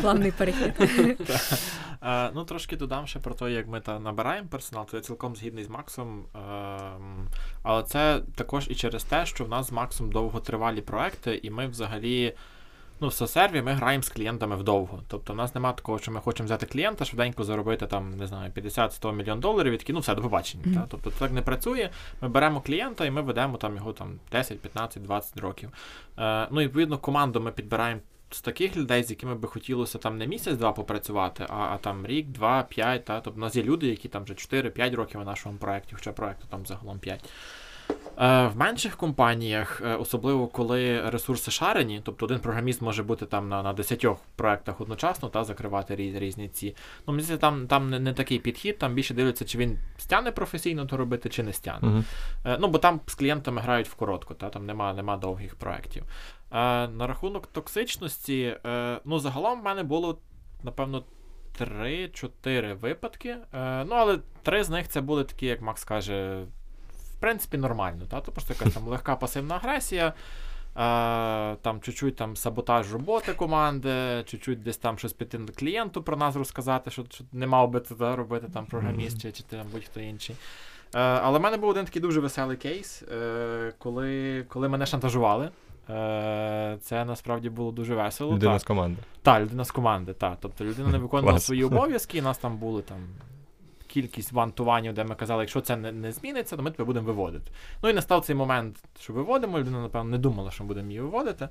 Плавний перехід. Е, ну, трошки додам ще про те, як ми та набираємо персонал, то я цілком згідний з Максом. Ем, але це також і через те, що в нас з Максом довготривалі проекти, і ми взагалі. Ну, в Сосерві ми граємо з клієнтами вдовго. Тобто, в нас немає такого, що ми хочемо взяти клієнта, швиденько заробити там, не знаю, 50-100 мільйон доларів, і такі, ну все, до побачення. Мгм. Та? Тобто це так не працює. Ми беремо клієнта і ми ведемо там його там 10, 15, 20 років. Е, ну, і відповідно, команду ми підбираємо з таких людей, з якими би хотілося там не місяць-два попрацювати, а, а там рік, два, п'ять. Та? Тобто, у нас є люди, які там вже 4-5 років у нашому проєкті, хоча проєкту там загалом 5. Е, В менших компаніях, е, особливо коли ресурси шарені, тобто один програміст може бути там на, на 10 проектах одночасно та закривати різ, різні ці. Ну, мені здається, там, там не, не такий підхід, там більше дивляться, чи він стяне професійно то робити, чи не стяне. Мгм. Е, Ну, бо там з клієнтами грають в коротко, та там нема, нема довгих проєктів. На рахунок токсичності, ну, загалом в мене було, напевно, 3-4 випадки. Е, ну, але три з них це були такі, як Макс каже, принципі, нормально. Та? То просто якась там легка пасивна агресія. Е, там чуть-чуть там саботаж роботи команди, чуть-чуть десь там щось піти клієнту про нас розказати, що, що не мав би це робити там програміст чи, чи там будь-хто інший. Е, але в мене був один такий дуже веселий кейс, е, коли, коли мене шантажували. Е, це насправді було дуже весело. Людина так. з команди. Так, людина з команди, так. Тобто людина не виконувала свої обов'язки, і нас там були там кількість вантуванів, де ми казали, якщо це не, не зміниться, то ми тебе будемо виводити. Ну і настав цей момент, що виводимо. Людина, напевно, не думала, що ми будемо її виводити.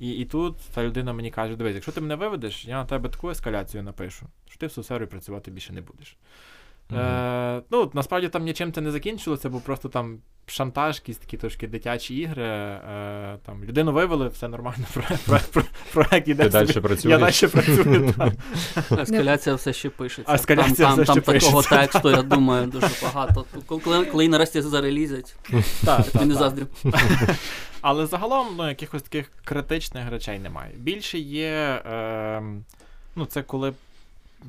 І, і тут та людина мені каже: дивись, якщо ти мене виведеш, я на тебе таку ескаляцію напишу, що ти в соцсерві працювати більше не будеш. Е, ну, насправді там нічим це не закінчилося, бо просто там шантаж, якісь такі трошки дитячі ігри. Е, там людину вивели, все нормально, проект, іде. Ти далі Я далі працюю. Ескаляція все ще пишеться. Там, там, там такого тексту, я думаю, дуже багато. Коли, коли нарешті зарелізять, не заздрю. Але загалом ну, якихось таких критичних речей немає. Більше є. Е, ну, це коли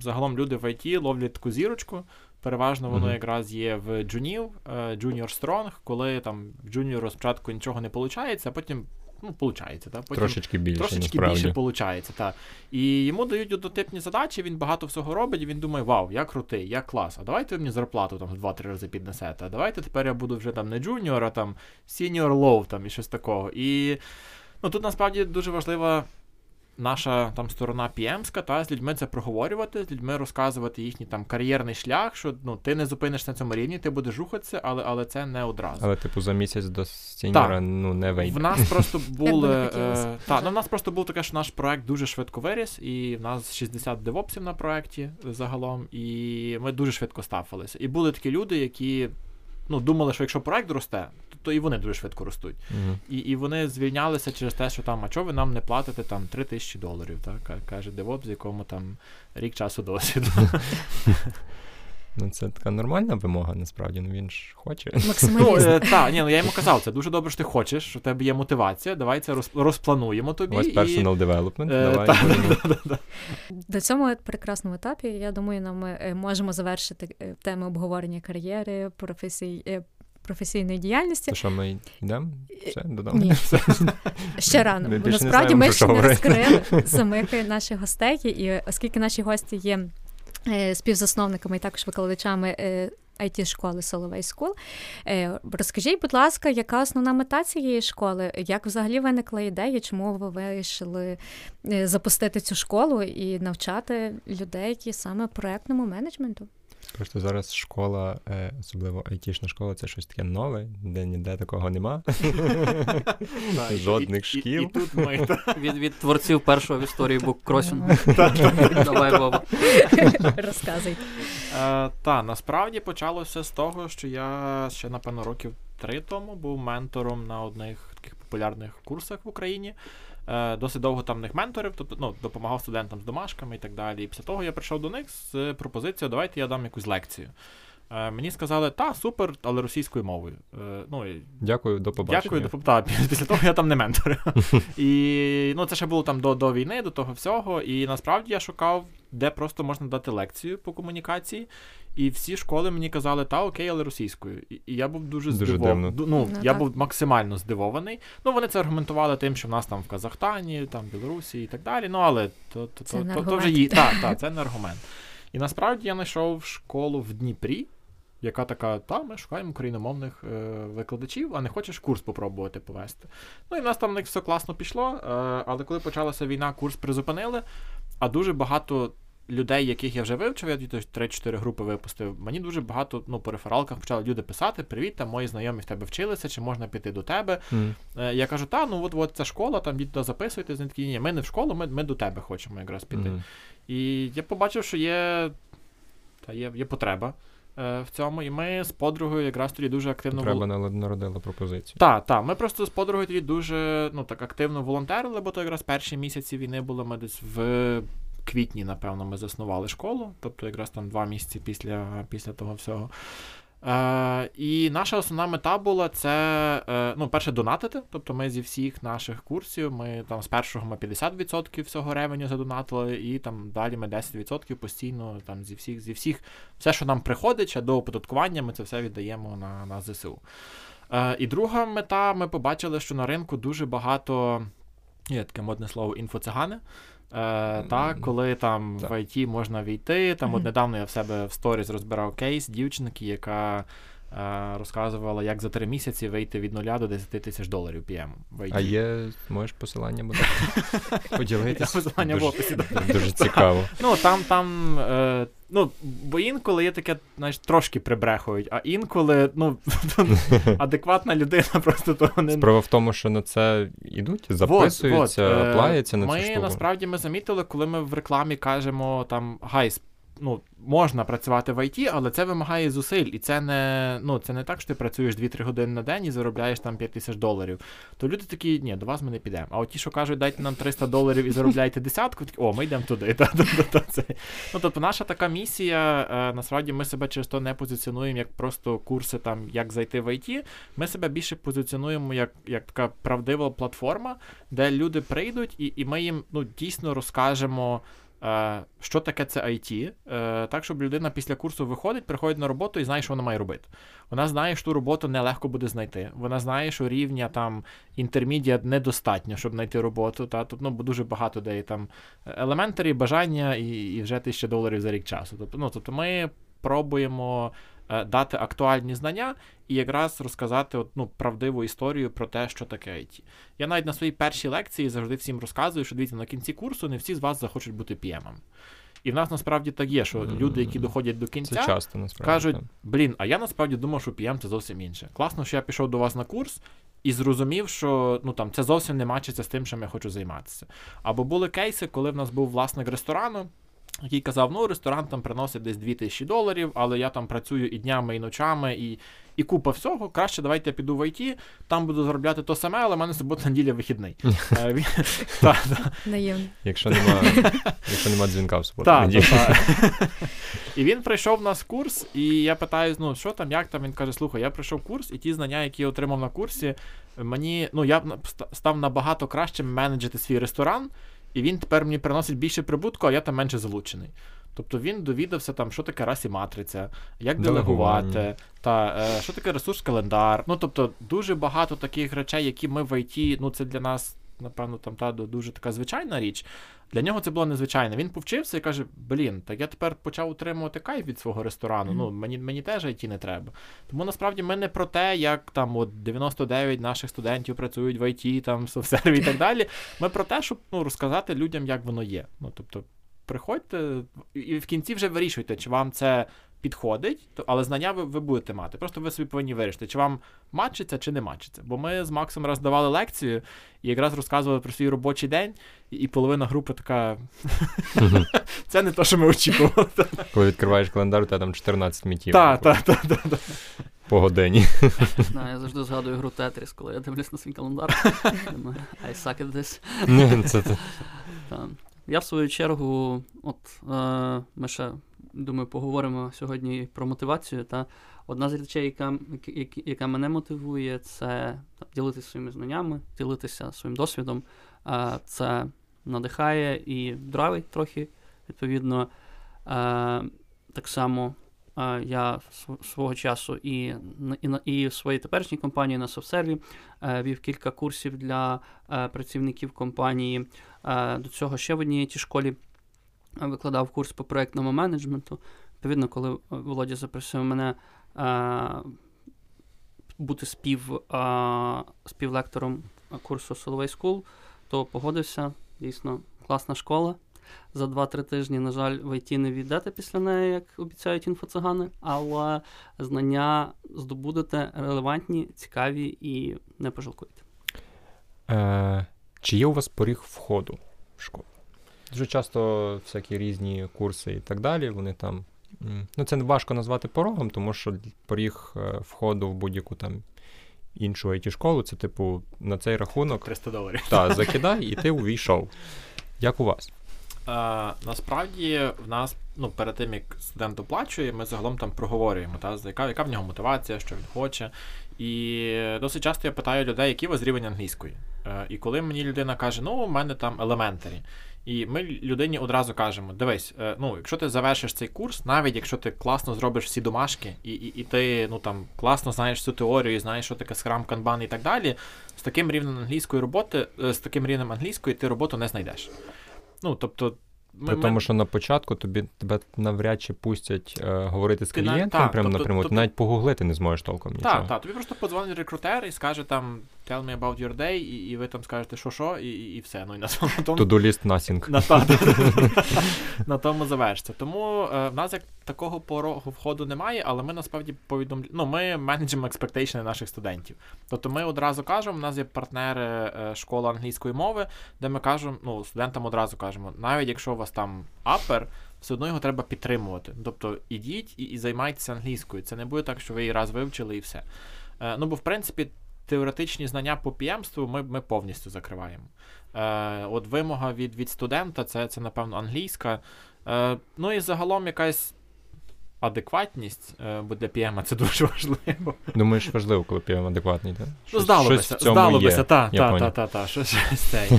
загалом люди в IT ловлять таку зірочку. Переважно воно Мгм. якраз є в джунів, Junior Strong, коли там в джуніору спочатку нічого не виходить, а потім. Ну, виходить, так? Потім Трошечки більше, трошечки насправді. більше виходить, так. І йому дають однотипні задачі, він багато всього робить, і він думає, вау, я крутий, я клас, а давайте ви мені зарплату там в 2-3 рази піднесете. А давайте тепер я буду вже там не junior, а там senior low там і щось такого. І ну, тут насправді дуже важлива наша там сторона PM-ска, та з людьми це проговорювати, з людьми розказувати їхній там кар'єрний шлях, що ну, ти не зупинишся на цьому рівні, ти будеш рухатися, але, але це не одразу. Але, типу, за місяць до сіньора ну, не вийде. В нас просто були. Е, та, ну, в нас просто був таке, що наш проект дуже швидко виріс, і в нас 60 девопсів на проекті загалом, і ми дуже швидко скейлилися. І були такі люди, які ну, думали, що якщо проект росте, то, і вони дуже швидко ростуть. Мгм. І, і вони звільнялися через те, що там, а чого ви нам не платите там 3 тисячі доларів, так? Ка- каже DevOps, якому там рік часу досвіду. Ну, це така нормальна вимога, насправді, ну він ж хоче. Ну, Максималізм. е, ні, ну я йому казав, це дуже добре, що ти хочеш, що в тебе є мотивація, давай це роз, розплануємо тобі. Ось да, да. До цьому прекрасному етапі, я думаю, нам ми е, можемо завершити е, тему обговорення кар'єри, професій, е, професійної діяльності. То що ми йдемо? Все, додому? Ні. Ще рано. Ми не насправді знаємо, ми ще не розкрили самих наших гостей, і оскільки наші гості є е, співзасновниками і також викладачами е, it школи Soloway School. Розкажіть, будь ласка, яка основна мета цієї школи? Як взагалі виникла ідея? Чому ви вирішили запустити цю школу і навчати людей, які саме проектному менеджменту? Просто зараз школа, е, особливо айтішна школа, це щось таке нове, де ніде такого нема. Жодних шкіл. Від від творців першого в історії буккросінгу. Давай, Боба. Розказуйте. Е, Та, насправді почалося з того, що я ще, напевно, років три тому був ментором на одних таких популярних курсах в Україні. Е, досить довго там них менторив, тобто ну, допомагав студентам з домашками і так далі. І після того я прийшов до них з пропозицією, давайте я дам якусь лекцію. Е, мені сказали, та, супер, але російською мовою. Е, ну, Дякую, до побачення. Дякую, до та, Після того я там не менторив. І ну, це ще було там до до війни, до того всього. І насправді я шукав, де просто можна дати лекцію по комунікації. І всі школи мені казали, та окей, але російською. І, і я був дуже, дуже здивований. Ну, ну, Я так. був максимально здивований. Ну, вони це аргументували тим, що в нас там в Казахстані, там Білорусі і так далі. Ну, але то то, це то, то, вже є. Так, так, це не аргумент. І насправді я знайшов школу в Дніпрі, яка така, та, ми шукаємо україномовних е, викладачів, а не хочеш курс попробувати повести. Ну і в нас там в все класно пішло. Е, але коли почалася війна, курс призупинили, а дуже багато людей, яких я вже вивчив, я 3-4 групи випустив. Мені дуже багато ну, по рефералках почали люди писати: Привіт, там мої знайомі в тебе вчилися, чи можна піти до тебе. Mm. Я кажу, та, ну от от ця школа, там діти записуйтесь, вони такі, ні, ми не в школу, ми ми до тебе хочемо якраз піти. Mm. І я побачив, що є та є, є потреба. Е, в цьому, і ми з подругою якраз тоді дуже активно Треба вол... народила пропозицію. Так, так. Ми просто з подругою тоді дуже ну, так активно волонтерили, бо то якраз перші місяці війни були ми десь в квітні, напевно, ми заснували школу, тобто якраз там два місяці після після того всього. Е, І наша основна мета була це, е, ну, перше, донатити. Тобто ми зі всіх наших курсів, ми там з першого ми 50% всього ревеню задонатили, і там далі ми 10% постійно там зі всіх, зі всіх, все, що нам приходить, ще до оподаткування, ми це все віддаємо на на ЗСУ. Е, І друга мета, ми побачили, що на ринку дуже багато, є таке модне слово, інфоцигани. Е, Та, коли там так. в IT можна війти. Там mm-hmm. от недавно я в себе в сторіс розбирав кейс дівчинки, яка розказувала, як за три місяці вийти від нуля до 10 тисяч доларів PM. А є, можеш посилання буде поділитися? Посилання в описі. Дуже цікаво. Ну, там, там, е, ну, бо інколи є таке, знаєш, трошки прибрехують, а інколи, ну, адекватна людина просто того не. Справа в тому, що на це йдуть, записуються, вот, вот. плаються на ми, цю штуку. насправді ми замітили, коли ми в рекламі кажемо там guys ну, можна працювати в ІТ, але це вимагає зусиль. І це не ну, це не так, що ти працюєш 2-3 години на день і заробляєш там 5 тисяч доларів. То люди такі, ні, до вас ми не підемо. А от ті, що кажуть, дайте нам 300 доларів і заробляйте десятку, такі, о, ми йдемо туди. Ну, Тобто наша така місія, е, насправді ми себе через то не позиціонуємо як просто курси, там, як зайти в ІТ. Ми себе більше позиціонуємо як як така правдива платформа, де люди прийдуть, і і ми їм ну, дійсно розкажемо. Е, що таке це IT, е, так, щоб людина після курсу виходить, приходить на роботу і знає, що вона має робити. Вона знає, що ту роботу нелегко буде знайти. Вона знає, що рівня там інтермідія недостатньо, щоб знайти роботу. Та Тобто, ну, дуже багато де там елементарі, бажання і і вже тисяча доларів за рік часу. Тобто, ну, тобто ми пробуємо дати актуальні знання і якраз розказати от, ну, правдиву історію про те, що таке IT. Я навіть на своїй першій лекції завжди всім розказую, що дивіться, на кінці курсу не всі з вас захочуть бути PM-ом. І в нас насправді так є, що mm-hmm. люди, які доходять до кінця, це часто, насправді, кажуть: блін, а я насправді думав, що PM це зовсім інше. Класно, що я пішов до вас на курс. І зрозумів, що ну там це зовсім не мачиться з тим, чим я хочу займатися. Або були кейси, коли в нас був власник ресторану, який казав, ну ресторан там приносить десь 2000 доларів, але я там працюю і днями, і ночами, і і купа всього. Краще давайте я піду в ІТ, там буду заробляти то саме, але в мене субота неділя вихідний. Е, якщо нема дзвінка в суботу. І він прийшов в нас курс, і я питаю, ну що там, як там? Він каже: слухай, я прийшов курс, і ті знання, які я отримав на курсі, мені ну я став набагато краще менеджити свій ресторан. І він тепер мені приносить більше прибутку, а я там менше залучений. Тобто він довідався, там, що таке расі матриця, як делегувати, та е, що таке ресурс календар. Ну тобто дуже багато таких речей, які ми в ІТ, ну це для нас напевно, там та дуже така звичайна річ. Для нього це було незвичайно. Він повчився і каже: Блін, так я тепер почав утримувати кайф від свого ресторану. Mm-hmm. Ну, мені мені теж IT не треба. Тому насправді ми не про те, як там от 99 наших студентів працюють в IT, там в серві і так далі. Ми про те, щоб ну, розказати людям, як воно є. Ну, тобто, приходьте і в кінці вже вирішуйте, чи вам це підходить, то, але знання ви, ви будете мати. Просто ви собі повинні вирішити, чи вам матчиться, чи не матчиться. Бо ми з Максом раз давали лекцію і якраз розказували про свій робочий день, і, половина групи така. Це не те, що ми очікували. Коли відкриваєш календар, у тебе там 14 мітів. Так, так, так. По годині. Я завжди згадую гру Тетріс, коли я дивлюсь на свій календар. I suck at this. Я в свою чергу, от ми ще думаю, поговоримо сьогодні про мотивацію. Та Одна з речей, яка яка мене мотивує, це ділитися своїми знаннями, ділитися своїм досвідом. Це надихає і драйвить трохи, відповідно. Так само я свого часу і і, і в своїй теперішній компанії на софсерві вів кілька курсів для працівників компанії. До цього ще в одній ті школі викладав курс по проєктному менеджменту. Відповідно, коли Володя запросив мене а, бути спів, а, співлектором курсу Soloway School, то погодився. Дійсно, класна школа. За 2-3 тижні, на жаль, в ІТ не віддати після неї, як обіцяють інфоцигани, але знання здобудете релевантні, цікаві і не пожалкуєте. Е, Чи є у вас поріг входу в школу? Дуже часто всякі різні курси і так далі. Вони там. Ну, це важко назвати порогом, тому що поріг е, входу в будь-яку там іншу it школу це, типу, на цей рахунок 300 доларів. Так, закидай, і ти увійшов. Як у вас? А, Насправді в нас ну, перед тим, як студент оплачує, ми загалом там проговорюємо, та, яка яка в нього мотивація, що він хоче. І досить часто я питаю людей, який у вас рівень англійської. Е, і коли мені людина каже, ну, у мене там елементарі. І ми людині одразу кажемо: дивись, е, ну, якщо ти завершиш цей курс, навіть якщо ти класно зробиш всі домашки, і і, і ти ну, там, класно знаєш цю теорію, знаєш, що таке скрам, канбан і так далі, з таким рівнем англійської роботи, е, з таким рівнем англійської ти роботу не знайдеш. Ну, тобто, ми, При тому, що на початку тобі тебе навряд чи пустять е, говорити з клієнтом прямо тобто, напряму, тобто, навіть погуглити не зможеш толком. нічого. Так, так, тобі просто подзвонить рекрутер і скаже там tell me about your day, і і ви там скажете, що що, і і, і все. Ну і на тому To-do list nothing. На, та, на тому завершиться. Тому е, в нас як такого порогу входу немає, але ми насправді повідомляємо. Ну, ми менеджимо експектейшни наших студентів. Тобто ми одразу кажемо, у нас є партнери е, школи англійської мови, де ми кажемо, ну, студентам одразу кажемо, навіть якщо у вас там апер. Все одно його треба підтримувати. Тобто ідіть і і займайтеся англійською. Це не буде так, що ви її раз вивчили і все. Е, ну, бо, в принципі, теоретичні знання по піємству ми ми повністю закриваємо. Е, От вимога від від студента це, це напевно, англійська. Е, Ну і загалом якась адекватність, е, бо для PM це дуже важливо. Думаєш, важливо, коли PM адекватний, так? Ну, здалося, здалося, та, та, та, та, та, щось це.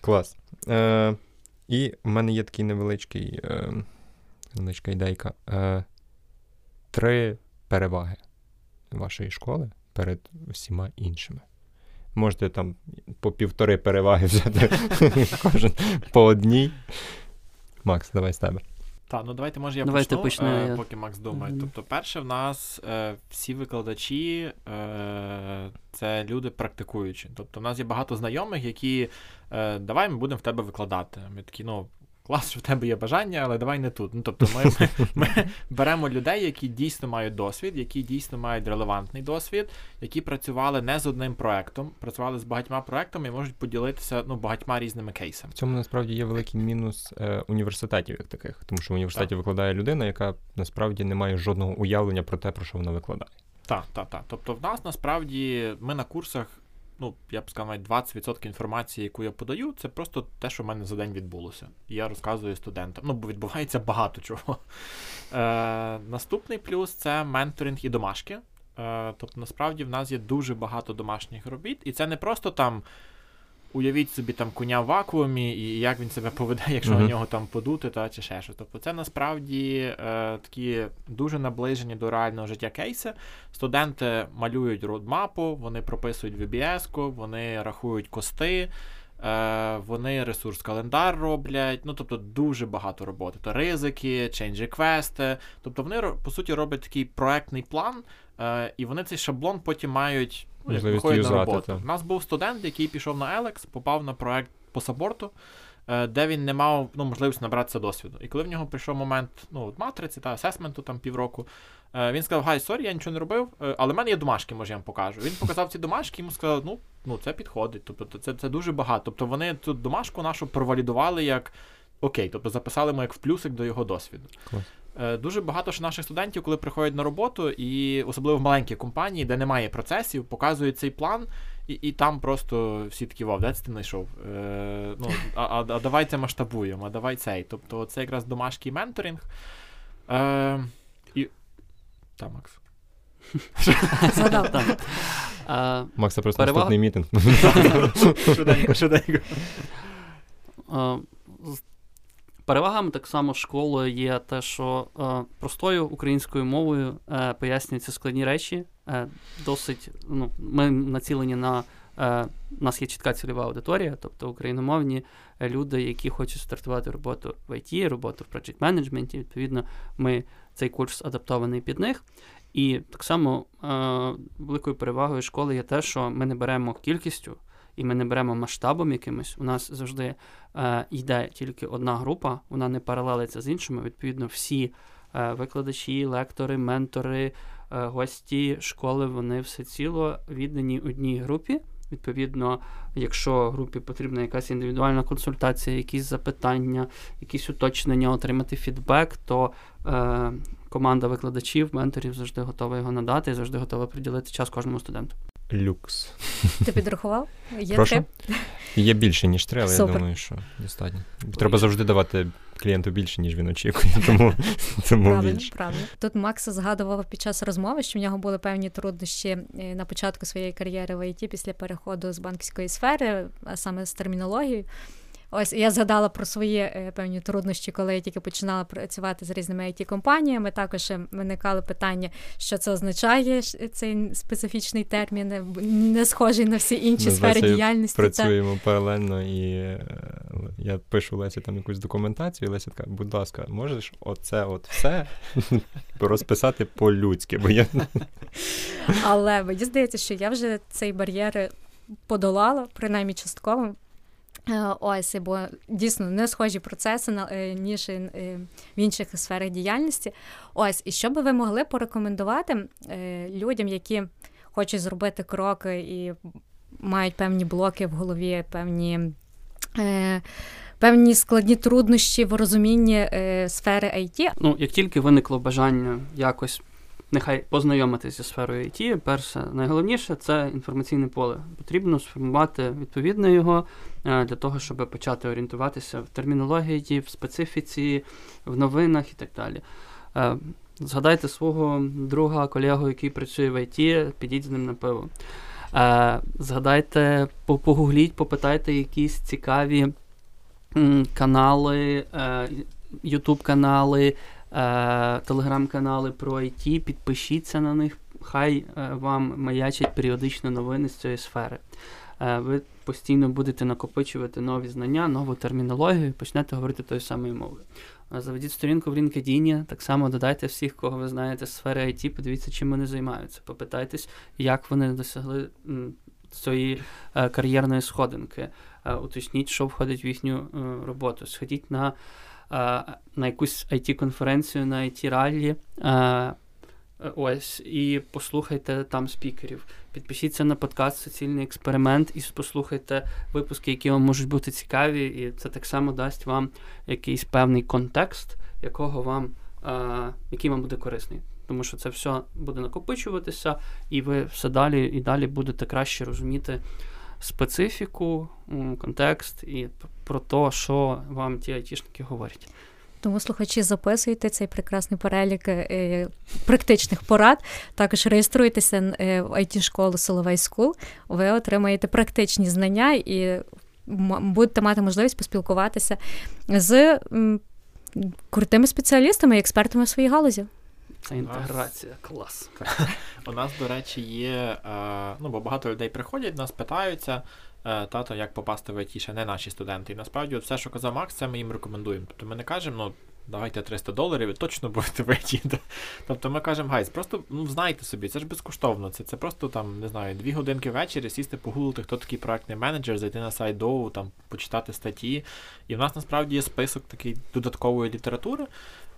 Клас. Е, І в мене є такий невеличкий е, невеличка ідейка. Е, Три переваги вашої школи перед усіма іншими. Можете там по півтори переваги взяти кожен по одній. Макс, давай з тебе. Так, ну давайте, може, я давайте почну, почну е, поки Макс думає. Mm-hmm. Тобто, перше, в нас е, всі викладачі е, це люди практикуючі. Тобто, в нас є багато знайомих, які е, давай ми будемо в тебе викладати. Ми такі, ну, клас, що в тебе є бажання, але давай не тут. Ну, Тобто ми, ми, ми беремо людей, які дійсно мають досвід, які дійсно мають релевантний досвід, які працювали не з одним проектом, працювали з багатьма проектами і можуть поділитися ну, багатьма різними кейсами. В цьому насправді є великий мінус е, університетів як таких, тому що в університеті так. викладає людина, яка насправді не має жодного уявлення про те, про що вона викладає. Так, так, так. Тобто, в нас насправді ми на курсах ну, я б сказав, навіть 20% інформації, яку я подаю, це просто те, що в мене за день відбулося. І я розказую студентам. Ну, бо відбувається багато чого. Е, Наступний плюс це менторинг і домашки. Е, Тобто, насправді, в нас є дуже багато домашніх робіт, і це не просто там. Уявіть собі там коня в вакуумі, і як він себе поведе, якщо Мгм. на нього там подути та чи ще щось. Тобто це насправді е, такі дуже наближені до реального життя кейси. Студенти малюють родмапу, вони прописують VBS-ку, вони рахують кости. Е, вони ресурс календар роблять, ну тобто дуже багато роботи. То ризики, change реквести. Тобто вони по суті роблять такий проектний план, е, і вони цей шаблон потім мають ну, як Можливість виходять на роботу. так. У нас був студент, який пішов на Елекс, попав на проект по саборту, е, де він не мав ну, можливості набратися досвіду. І коли в нього прийшов момент ну, от матриці та асесменту там півроку, е, він сказав: Guys, sorry, я нічого не робив, е, але в мене є домашки, може я вам покажу. Він показав ці домашки, йому сказали, ну, ну це підходить. Тобто це, це дуже багато. Тобто вони цю домашку нашу провалідували як окей, тобто записали ми як в плюсик до його досвіду. Клас. Е, Дуже багато ж наших студентів, коли приходять на роботу, і особливо в маленькі компанії, де немає процесів, показують цей план, і, і там просто всі такі вау, де це ти знайшов? Е, ну, а, а, а давай масштабуємо, а давай цей. Тобто це якраз домашній менторинг. Е, і... Та, Макс. Згадав. Так. Е, просто наступний мітинг. Швиденько, швиденько. Перевагами так само школи є те, що е, простою українською мовою е, пояснюються складні речі. Е, досить, ну, ми націлені на е, у нас є чітка цільова аудиторія, тобто україномовні люди, які хочуть стартувати роботу в IT, роботу в project менеджменті. Відповідно, ми цей курс адаптований під них. І так само е, великою перевагою школи є те, що ми не беремо кількістю і ми не беремо масштабом якимось. У нас завжди е, йде тільки одна група, вона не паралелиться з іншими. Відповідно, всі е, викладачі, лектори, ментори, е, гості школи, вони все ціло віддані одній групі. Відповідно, якщо групі потрібна якась індивідуальна консультація, якісь запитання, якісь уточнення, отримати фідбек, то е, команда викладачів, менторів завжди готова його надати і завжди готова приділити час кожному студенту. Люкс. Ти підрахував? Є Прошу? три? Є більше, ніж три, але Супер. я думаю, що достатньо. Треба завжди давати клієнту більше, ніж він очікує, тому, тому Правильно, більше. правильно. Тут Макс згадував під час розмови, що в нього були певні труднощі е, на початку своєї кар'єри в ІТ після переходу з банківської сфери, а саме з термінологією. Ось я згадала про свої е, певні труднощі, коли я тільки починала працювати з різними it компаніями Також е, виникали питання, що це означає цей специфічний термін, е, не схожий на всі інші Ми сфери діяльності. та- Працюємо паралельно, і е, я пишу Лесі там якусь документацію, і Леся така, будь ласка, можеш оце от все розписати по-людськи, бо я Але мені здається, що я вже цей бар'єр подолала, принаймні частково. Е, Ось, бо дійсно не схожі процеси на- е, ніж е, в інших сферах діяльності. Ось, і що би ви могли порекомендувати людям, які хочуть зробити кроки і мають певні блоки в голові, певні. Певні складні труднощі в розумінні сфери IT. Ну, як тільки виникло бажання якось нехай познайомитися зі сферою IT, перше, найголовніше це інформаційне поле. Потрібно сформувати відповідно його е, для того, щоб почати орієнтуватися в термінології, в специфіці, в новинах і так далі. Е, Згадайте свого друга, колегу, який працює в IT, підіть з ним на пиво. Е, Згадайте, погугліть, попитайте якісь цікаві канали, е, телеграм-канали про IT, підпишіться на них, хай е, вам маячать періодично новини з цієї сфери. Е, ви постійно будете накопичувати нові знання, нову термінологію і почнете говорити тою самою мовою. Е, Заведіть сторінку в LinkedIn, так само додайте всіх, кого ви знаєте з сфери IT, подивіться, чим вони займаються. Попитайтесь, як вони досягли цієї е, кар'єрної сходинки. Е, уточніть, що входить в їхню е, роботу. Сходіть на, е, на якусь IT-конференцію, на IT-раллі. е, е, Ось, і послухайте там спікерів. Підпишіться на подкаст Соціальний експеримент і послухайте випуски, які вам можуть бути цікаві, і це так само дасть вам якийсь певний контекст, якого вам, е, який вам буде корисний. Тому що це все буде накопичуватися, і ви все далі і далі будете краще розуміти специфіку, контекст і про те, що вам ті айтішники говорять. Тому слухачі записуйте цей прекрасний перелік е, практичних порад. Також реєструйтеся е, в it школу Solовей School. Ви отримаєте практичні знання і будете мати можливість поспілкуватися з крутими спеціалістами і експертами в своїй галузі. Це інтеграція, клас. У нас, до речі, є. Е, ну, бо багато людей приходять, нас питаються. Е, тато, як попасти в ІТ, ще не наші студенти. І насправді, от все, що казав Макс, це ми їм рекомендуємо. Тобто ми не кажемо, ну давайте 300 доларів і точно будете в ІТ. Тобто ми кажемо, guys, просто ну, знайте собі, це ж безкоштовно. Це це просто там, не знаю, дві годинки ввечері сісти, погуглити, хто такий проектний менеджер, зайти на сайт DOU, там почитати статті. І в нас насправді є список такий додаткової літератури.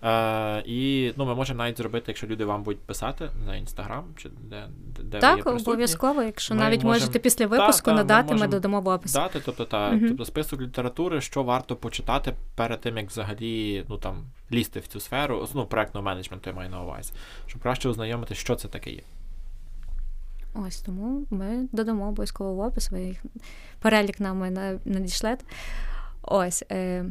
Е, І ну, ми можемо навіть зробити, якщо люди вам будуть писати на інстаграм, чи де де так, ви є обов'язково. Якщо ми навіть можем... можете після випуску та, надати, ми, ми додамо в опис. Дати, тобто, та, uh тобто список літератури, що варто почитати перед тим, як взагалі ну, там, лізти в цю сферу, ну, проектного менеджменту я маю на увазі, щоб краще ознайомитися, що це таке є. Ось тому ми додамо обов'язково в опис, ви їх перелік нам надішлете. Ось. Е,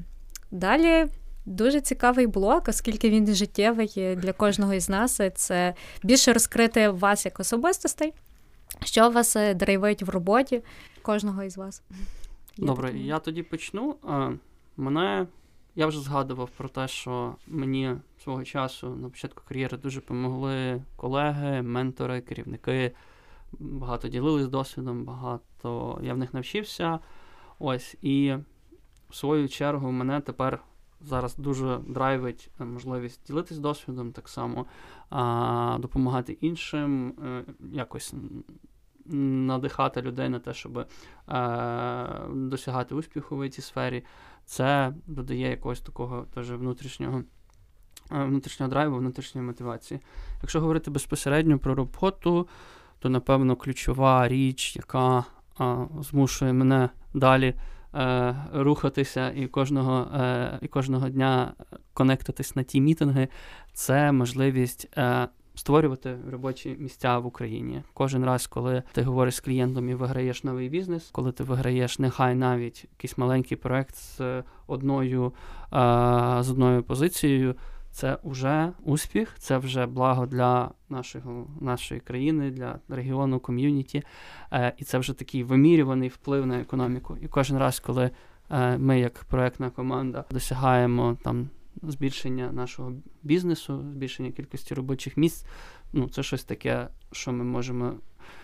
Далі Дуже цікавий блок, оскільки він життєвий для кожного із нас. Це більше розкрити вас як особистостей, що вас е, драйвить в роботі кожного із вас. Добре, я, я тоді почну. Мене я вже згадував про те, що мені свого часу на початку кар'єри дуже допомогли колеги, ментори, керівники. Багато ділились досвідом, багато я в них навчився. Ось і в свою чергу мене тепер зараз дуже драйвить е, можливість ділитись досвідом, так само а, допомагати іншим, е, якось надихати людей на те, щоб е, досягати успіху в цій сфері. Це додає якогось такого теж внутрішнього. Внутрішнього драйву, внутрішньої мотивації. Якщо говорити безпосередньо про роботу, то напевно ключова річ, яка а, змушує мене далі е, рухатися і кожного е, і кожного дня конектитись на ті мітинги, це можливість. Е, Створювати робочі місця в Україні кожен раз, коли ти говориш з клієнтом і виграєш новий бізнес, коли ти виграєш нехай навіть якийсь маленький проект з одною з одною позицією, це вже успіх, це вже благо для нашого, нашої країни, для регіону, ком'юніті. Е, і це вже такий вимірюваний вплив на економіку. І кожен раз, коли е, ми, як проектна команда, досягаємо там збільшення нашого бізнесу, збільшення кількості робочих місць, ну це щось таке, що ми можемо,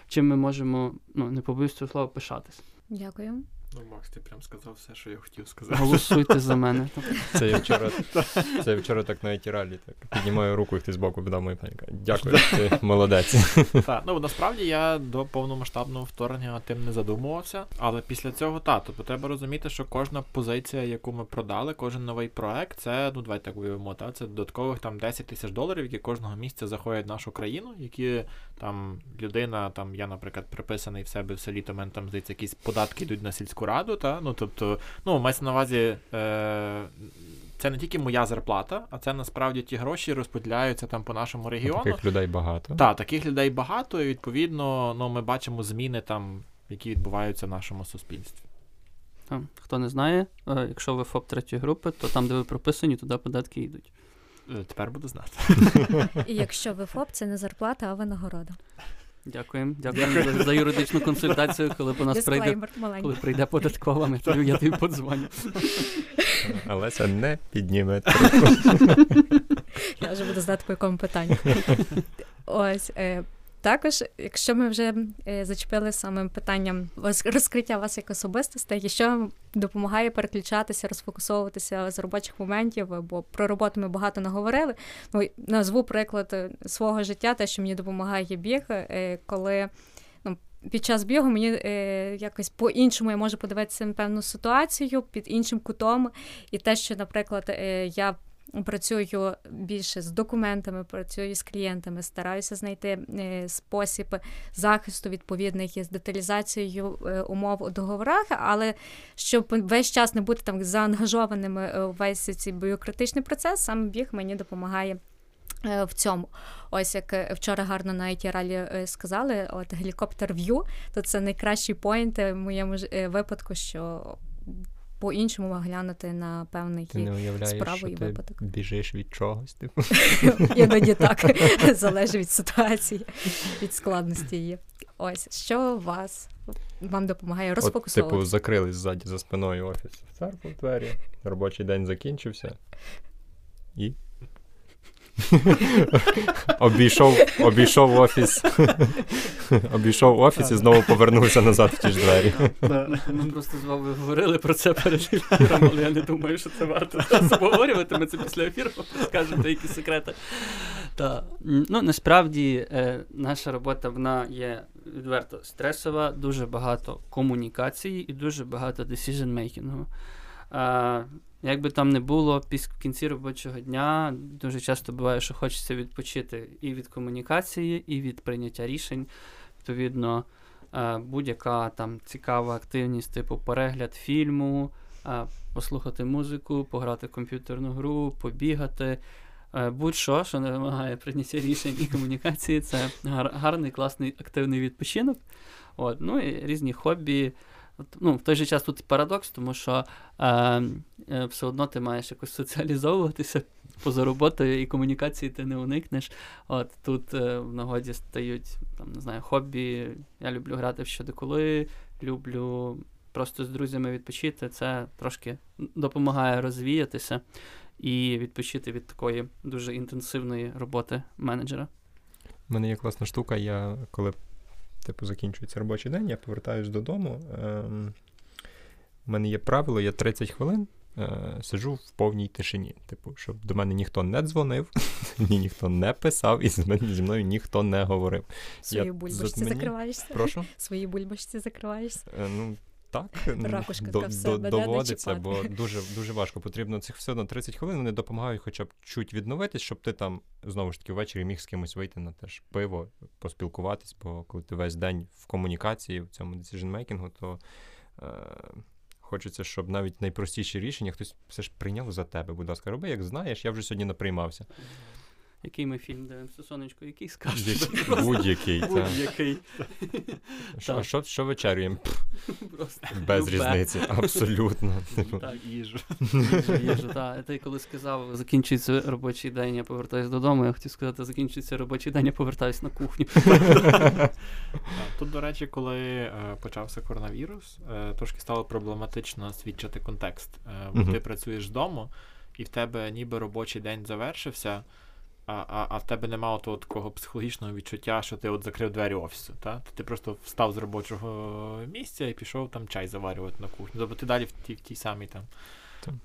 чим ми можемо, ну не побоюсь цього слова, пишатись. Дякую. Ну, Макс, ти прям сказав все, що я хотів сказати. Голосуйте за мене. Це я вчора це я вчора так на етіралі так піднімаю руку, і хтось збоку подав мою паніка. Дякую, ти молодець. Так, ну насправді я до повномасштабного вторгнення тим не задумувався, але після цього та, тобто треба розуміти, що кожна позиція, яку ми продали, кожен новий проект, це, ну давайте так уявимо, та, це додаткових там 10 тисяч доларів, які кожного місяця заходять в нашу країну, які там людина, там я, наприклад, приписаний в себе в селі, то мене там здається, якісь податки йдуть на сільську раду. Та? Ну, тобто, ну, мається на увазі, е, це не тільки моя зарплата, а це насправді ті гроші розподіляються там по нашому регіону. Таких людей багато. Так, таких людей багато, і відповідно ну, ми бачимо зміни, там, які відбуваються в нашому суспільстві. Хто не знає, е, якщо ви ФОП третьої групи, то там, де ви прописані, туди податки йдуть. Е, тепер буду знати. І якщо ви ФОП, це не зарплата, а винагорода. Дякуємо. Дякуємо за, за юридичну консультацію, коли по нас прийде коли прийде податкова, ми тобі, я тобі подзвоню. Але це не підніме. Я вже буду знати по якому питанню. Ось. Е, також, якщо ми вже е, зачепили самим питанням розкриття вас як особистостей, що допомагає переключатися, розфокусовуватися з робочих моментів, бо про роботу ми багато наговорили. Ну, Назву приклад е, свого життя, те, що мені допомагає біг, е, коли. Ну, під час бігу мені е, якось по-іншому я можу подивитися на певну ситуацію під іншим кутом. І те, що, наприклад, е, я працюю більше з документами, працюю з клієнтами, стараюся знайти е, спосіб захисту відповідних із деталізацією е, умов у договорах, але щоб весь час не бути там заангажованими е, у весь цей бюрократичний процес, саме біг мені допомагає. В цьому, ось як вчора гарно на it ралі сказали, от гелікоптер в'ю, то це найкращий поінт в моєму випадку, що по-іншому глянути на певний ти справу що і ти випадок. Біжиш від чогось. Типу. Іноді так залежить від ситуації, від складності її. Ось що вас вам допомагає От, типу, закрились ззаді за спиною офіс в церкву двері, робочий день закінчився. І. обійшов, обійшов офіс. обійшов офіс і знову повернувся назад в ті ж двері. Ми просто з вами говорили про це перед ефіром, але я не думаю, що це варто обговорювати. Ми це після ефіру скажемо деякі секрети. Та, ну, насправді, е, наша робота вона є відверто стресова, дуже багато комунікації і дуже багато decision-making. Е, як би там не було, після кінці робочого дня дуже часто буває, що хочеться відпочити і від комунікації, і від прийняття рішень. Відповідно, е, будь-яка там цікава активність, типу перегляд фільму, е, послухати музику, пограти в комп'ютерну гру, побігати. Е, Будь-що, що не вимагає прийняття рішень і комунікації, це гарний, класний, активний відпочинок. От, ну і різні хобі. От, Ну, в той же час тут парадокс, тому що е, е, все одно ти маєш якось соціалізовуватися поза роботою і комунікації ти не уникнеш. От тут е, в нагоді стають там, не знаю, хобі. Я люблю грати в щодеколи, люблю просто з друзями відпочити. Це трошки допомагає розвіятися і відпочити від такої дуже інтенсивної роботи менеджера. У мене є класна штука, я коли типу, закінчується робочий день, я повертаюсь додому. Ем, у мене є правило, я 30 хвилин е, сиджу в повній тишині. Типу, щоб до мене ніхто не дзвонив, мені ніхто не писав, і з мене зі мною ніхто не говорив. Свої я- бульбашці закриваєшся. Прошу. Свої бульбашці закриваєшся. Е, Ну, так, до- до- себе, доводиться, бо дуже, дуже важко. Потрібно цих все одно 30 хвилин, вони допомагають хоча б чуть відновитись, щоб ти там знову ж таки ввечері міг з кимось вийти на теж пиво, поспілкуватись, бо коли ти весь день в комунікації, в цьому decision-making, то е, хочеться, щоб навіть найпростіші рішення хтось все ж прийняв за тебе. Будь ласка, роби, як знаєш, я вже сьогодні наприймався. Який ми фільм дивимося, сонечко, який скажеш? Будь-який. Будь-який. Що, що, що вечерюємо? Просто Без любе. різниці, абсолютно. Типу, Так, Їжу. їжа, їжа, так. Ти коли сказав, закінчується робочий день, я повертаюся додому, я хотів сказати, закінчується робочий день, я повертаюся на кухню. Тут, до речі, коли е, почався коронавірус, е, трошки стало проблематично свідчити контекст. Е, бо ти працюєш вдома, і в тебе ніби робочий день завершився, а, а, а в тебе немає того такого психологічного відчуття, що ти от закрив двері офісу. Та? Ти просто встав з робочого місця і пішов там чай заварювати на кухню. Тобто ти далі в тій, в тій самій там.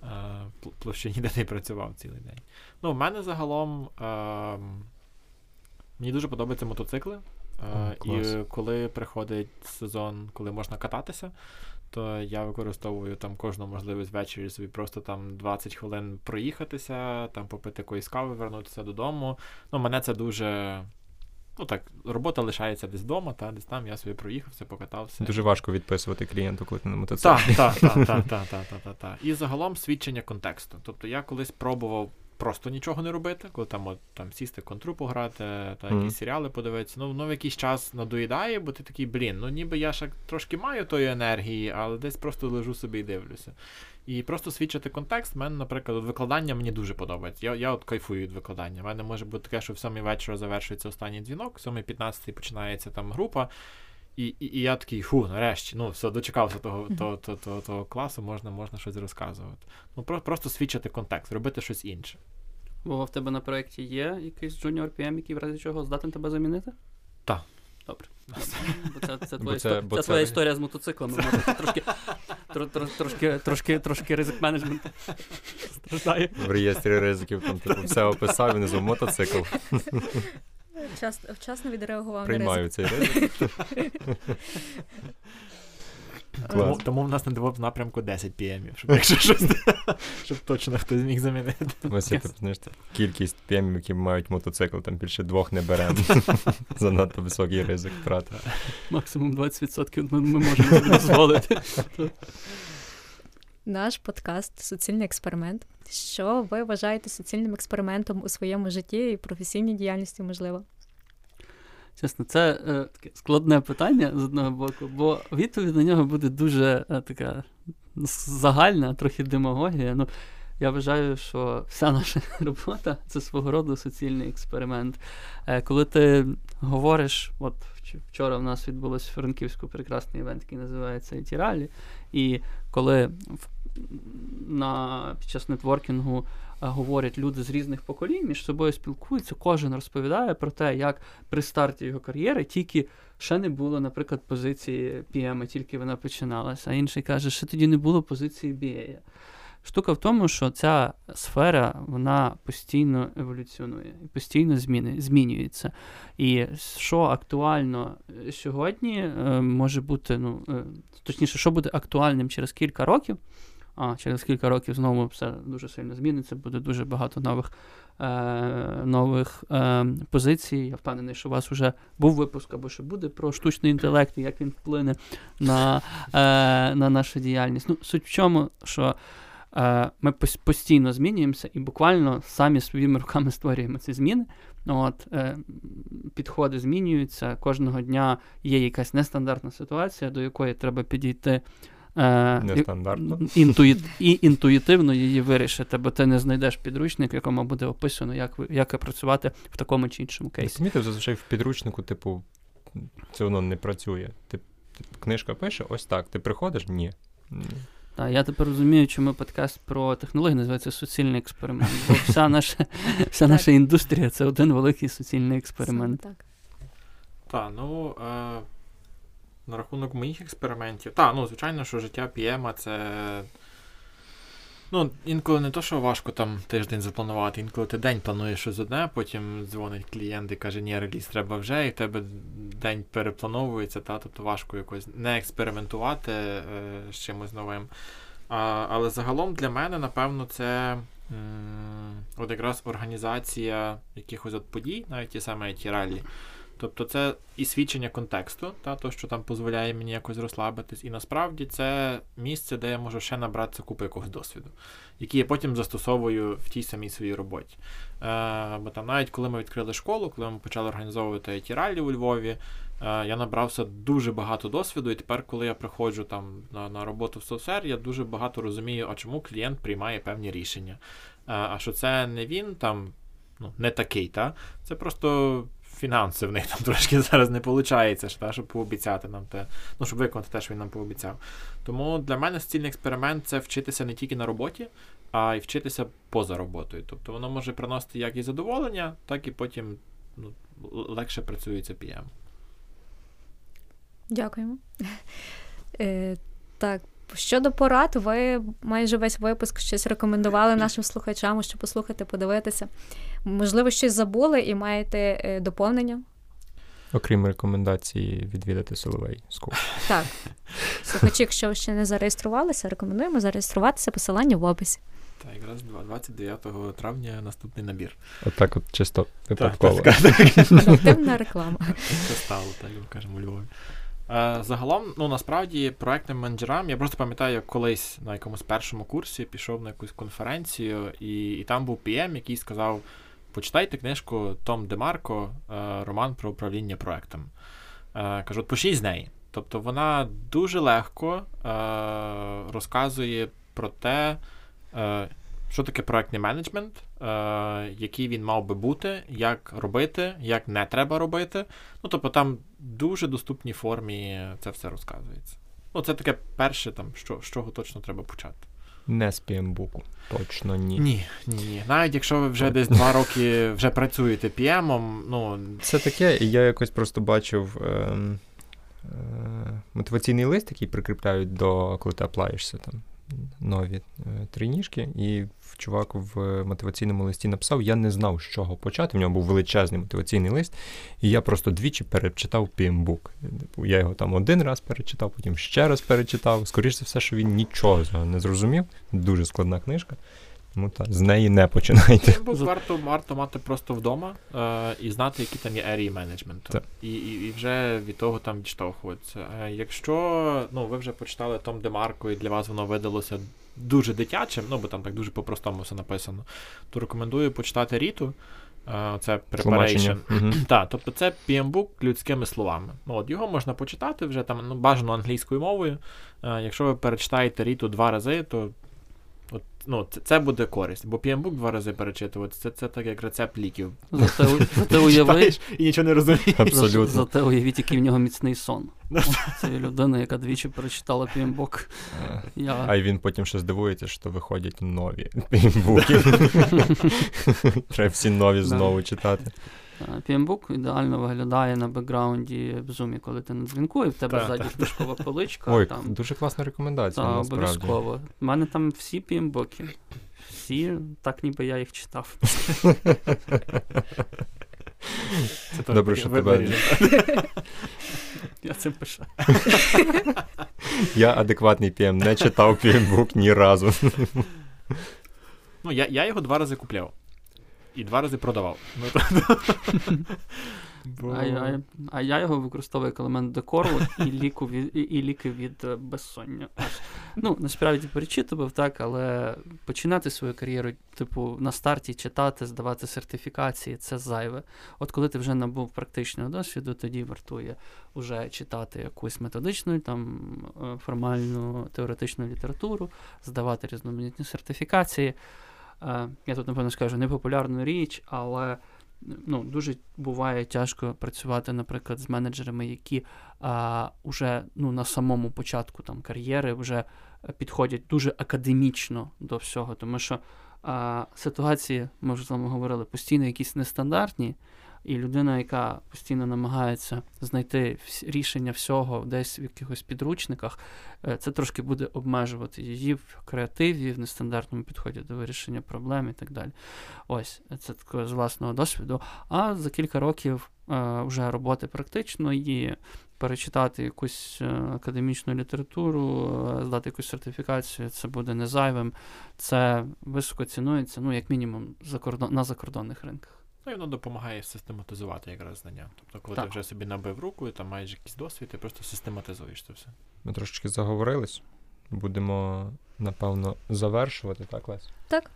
Е, Площині, де ти працював цілий день. Ну, в мене загалом ем, мені дуже подобаються мотоцикли. Е, О, і коли приходить сезон, коли можна кататися, Тобто я використовую там кожну можливість ввечері собі просто там 20 хвилин проїхатися, там попити якоїсь кави, вернутися додому. Ну, мене це дуже. Ну так, робота лишається десь вдома, та десь там я собі проїхався, покатався. Дуже важко відписувати клієнту, коли ти на мотоциклі. Так, так, так, так, так, так, так. І загалом свідчення контексту. Тобто я колись пробував просто нічого не робити, коли там от, там сісти контру пограти, та Мгм. якісь серіали подивитися. Ну, воно в якийсь час надоїдає, бо ти такий, блін, ну ніби я ще трошки маю тої енергії, але десь просто лежу собі і дивлюся. І просто світчити контекст, в мене, наприклад, от викладання мені дуже подобається. Я, я от кайфую від викладання. У мене може бути таке, що в 7 вечора завершується останній дзвінок, в 7.15 починається там група. І, і, і я такий, фу, нарешті, ну все, дочекався того, того, того, того, того класу, можна, можна щось розказувати. Ну про, просто світчити контекст, робити щось інше. Вова, в тебе на проєкті є якийсь junior PM, який в разі чого здатен тебе замінити? Так. Добре. Бо це, це, Бо твоя, це- бо це твоя історія з мотоциклами. Може, трошки, тро, тро, трошки, трошки, трошки ризик менеджмент страждає. В реєстрі ризиків там типу, все описав, і внизу мотоцикл. Час, вчасно відреагував на Приймаю ризик. цей ризик. Тому, тому в нас на в напрямку 10 PM, щоб якщо щось, щоб точно хтось зміг замінити. Ось я типу, знаєш, кількість п'ємів, які мають мотоцикл, там більше двох не беремо. Занадто високий ризик втрати. Максимум 20% ми, ми можемо дозволити. Наш подкаст Суцільний експеримент. Що ви вважаєте суцільним експериментом у своєму житті і професійній діяльності, можливо? Чесно, це е, таке складне питання з одного боку, бо відповідь на нього буде дуже е, така загальна, трохи демагогія. Ну, я вважаю, що вся наша робота це свого роду суцільний експеримент. Е, коли ти говориш, от вчора в нас відбулося в Франківську прекрасний івент, який називається Тіралі, і коли на, під час нетворкінгу говорять люди з різних поколінь, між собою спілкуються, кожен розповідає про те, як при старті його кар'єри тільки ще не було, наприклад, позиції PM, тільки вона починалася. А інший каже, що тоді не було позиції BA. Штука в тому, що ця сфера вона постійно еволюціонує і постійно зміни, змінюється. І що актуально сьогодні, е, може бути, ну, е, точніше, що буде актуальним через кілька років, а через кілька років знову все дуже сильно зміниться, буде дуже багато нових е, нових е, позицій. Я впевнений, що у вас вже був випуск або ще буде про штучний інтелект і як він вплине на, е, на нашу діяльність. Ну, Суть в чому, що е, ми постійно змінюємося і буквально самі своїми руками створюємо ці зміни. От, е, Підходи змінюються. Кожного дня є якась нестандартна ситуація, до якої треба підійти Нестандартно. Інтуїт, і інтуїтивно її вирішити, бо ти не знайдеш підручник, в якому буде описано, як як працювати в такому чи іншому кейсі. Розумієте, зазвичай в підручнику, типу, це воно не працює. Ти, Книжка пише, ось так. Ти приходиш? Ні. Так, я тепер розумію, чому подкаст про технології називається суцільний експеримент. Бо вся наша вся наша індустрія це один великий суцільний експеримент. Так, Так, ну. Е... На рахунок моїх експериментів. Так, ну, звичайно, що життя PM це. Ну, інколи не то, що важко там тиждень запланувати, інколи ти день плануєш щось одне, потім дзвонить клієнт і каже, ні, реліз треба вже, і в тебе день переплановується, та, тобто важко якось не експериментувати е, з чимось новим. А, Але загалом для мене, напевно, це м- от якраз організація якихось от подій, навіть ті саме ті раллі. Тобто це і свідчення контексту, та, то, що там дозволяє мені якось розслабитись. І насправді це місце, де я можу ще набратися купу якогось досвіду, який я потім застосовую в тій самій своїй роботі. Е, Бо там навіть коли ми відкрили школу, коли ми почали організовувати it ралі у Львові, е, я набрався дуже багато досвіду, і тепер, коли я приходжу там на на роботу в софтвер, я дуже багато розумію, а чому клієнт приймає певні рішення. Е, а що це не він там. Ну, не такий, та? Це просто фінанси в них там трошки зараз не виходить, щоб пообіцяти нам те, ну, щоб виконати те, що він нам пообіцяв. Тому для мене суцільний експеримент це вчитися не тільки на роботі, а й вчитися поза роботою. Тобто воно може приносити як і задоволення, так і потім ну, легше працюється PM. Дякуємо. Е, Так, Щодо порад, ви майже весь випуск щось рекомендували нашим слухачам, щоб послухати, подивитися. Можливо, щось забули і маєте е, доповнення. Окрім рекомендації відвідати Соловей School. Так. Слухачі, якщо ви ще не зареєструвалися, рекомендуємо зареєструватися посилання в описі. Так, якраз 29 травня наступний набір. Отак, от, от чисто випадково. Активна реклама. Це стало, так кажемо у Львові. Е, загалом, ну насправді, проектним менеджерам, я просто пам'ятаю, як колись на якомусь першому курсі пішов на якусь конференцію, і і там був PM, який сказав: почитайте книжку Том Демарко, е, роман про управління проектом. Е, кажу, от почніть з неї. Тобто вона дуже легко розказує про те, що таке проектний менеджмент, е, який він мав би бути, як робити, як не треба робити. Ну, тобто там дуже доступній формі це все розказується. Ну, це таке перше, там, що, з чого точно треба почати. Не з PM-буку. Точно ні. Ні, ні, ні. Навіть якщо ви вже десь два роки вже працюєте PM, ну. Це таке, я якось просто бачив. Е, е, мотиваційний лист, який прикріпляють до коли ти аплаєшся там нові е, ніжки, і чувак в мотиваційному листі написав: Я не знав, з чого почати. В нього був величезний мотиваційний лист, і я просто двічі перечитав PMBOK. Типу, я його там один раз перечитав, потім ще раз перечитав. Скоріше за все, що він нічого не зрозумів. Дуже складна книжка. Тому так, з неї не починайте. Бо варто варто мати просто вдома е, і знати, які там є ерії менеджменту. І, і і, вже від того там відштовхуватися. Е, якщо ну, ви вже почитали Том Демарко, і для вас воно видалося дуже дитячим, ну бо там так дуже по-простому все написано, то рекомендую почитати Ріту. Е, це Preparation. Так, тобто це PM-бук людськими словами. Ну, от Його можна почитати вже там ну, бажано англійською мовою. Е, якщо ви перечитаєте Ріту два рази, то От, ну, це, це буде користь, бо PMBOK два рази перечитувати, це, це так як рецепт ліків. Зате, зате уяви, і нічого не розумієш. Абсолютно. зате уявіть, який в нього міцний сон. Ну, Це людина, яка двічі перечитала PMBOK. Я... А й він потім ще здивується, що виходять нові пімбуки. Треба всі нові знову читати. PMBOK ідеально виглядає на бекграунді в зумі, коли ти на дзвінку, і в тебе Так, ззаді так. книжкова поличка. Ой, там, дуже класна рекомендація, та, обов'язково. У мене там всі PMBOK. Всі, так ніби я їх читав. Це Добре, що тебе- Я цим пишу. Я адекватний PM, не читав пімбук ні разу. Ну, я, я його два рази купляв. І два рази продавав. Ну. Бо... А, я, а я його використовую як елемент декору і, ліку від, і, і ліки від е, безсоння. Ну, насправді перечитував так, але починати свою кар'єру, типу, на старті читати, здавати сертифікації це зайве. От коли ти вже набув практичного досвіду, тоді вартує вже читати якусь методичну, там е, формальну теоретичну літературу, здавати різноманітні сертифікації. Е, Я тут, напевно, скажу непопулярну річ, але ну, дуже буває тяжко працювати, наприклад, з менеджерами, які а, уже ну, на самому початку там, кар'єри вже е, підходять дуже академічно до всього, тому що а, ситуації, ми вже з вами говорили, постійно якісь нестандартні, і людина, яка постійно намагається знайти рішення всього десь в якихось підручниках, е, це трошки буде обмежувати її в креативі, в нестандартному підході до вирішення проблем і так далі. Ось, це таке з власного досвіду. А за кілька років е, вже роботи практичної, перечитати якусь е, академічну літературу, здати якусь сертифікацію, це буде не зайвим. Це високо цінується, ну, як мінімум, на закордонних ринках. Ну, і воно допомагає систематизувати якраз знання. Тобто, коли Так. ти вже собі набив руку і там маєш якийсь досвід, ти просто систематизуєш це все. Ми трошечки заговорились. Будемо, напевно, завершувати, так, Лесь? Так.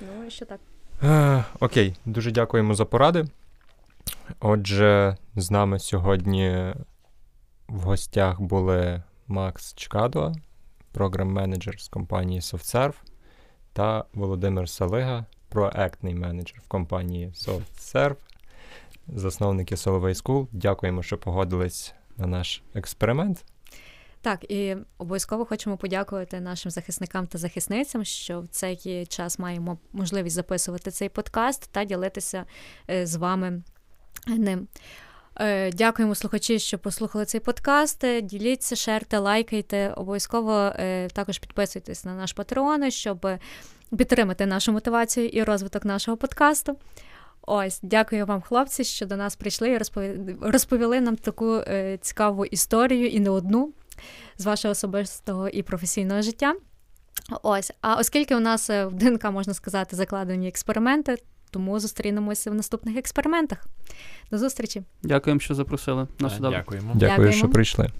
Ну, що так. Е, Окей, дуже дякуємо за поради. Отже, з нами сьогодні в гостях були Макс Чкадо, програм-менеджер з компанії SoftServe, та Володимир Салига, проектний менеджер в компанії SoftServe, засновники Soloway School. Дякуємо, що погодились на наш експеримент. Так, і обов'язково хочемо подякувати нашим захисникам та захисницям, що в цей час маємо можливість записувати цей подкаст та ділитися е, з вами ним. Е, Дякуємо слухачі, що послухали цей подкаст. Е, Діліться, шерте, лайкайте. Обов'язково е, також підписуйтесь на наш Patreon, щоб підтримати нашу мотивацію і розвиток нашого подкасту. Ось, дякую вам, хлопці, що до нас прийшли і розпові- розповіли нам таку е, цікаву історію і не одну з вашого особистого і професійного життя. Ось, а оскільки у нас е, в ДНК, можна сказати, закладені експерименти, тому зустрінемося в наступних експериментах. До зустрічі! Дякуємо, що запросили. На Е. Дякуємо. Дякую, Дякуємо. що прийшли.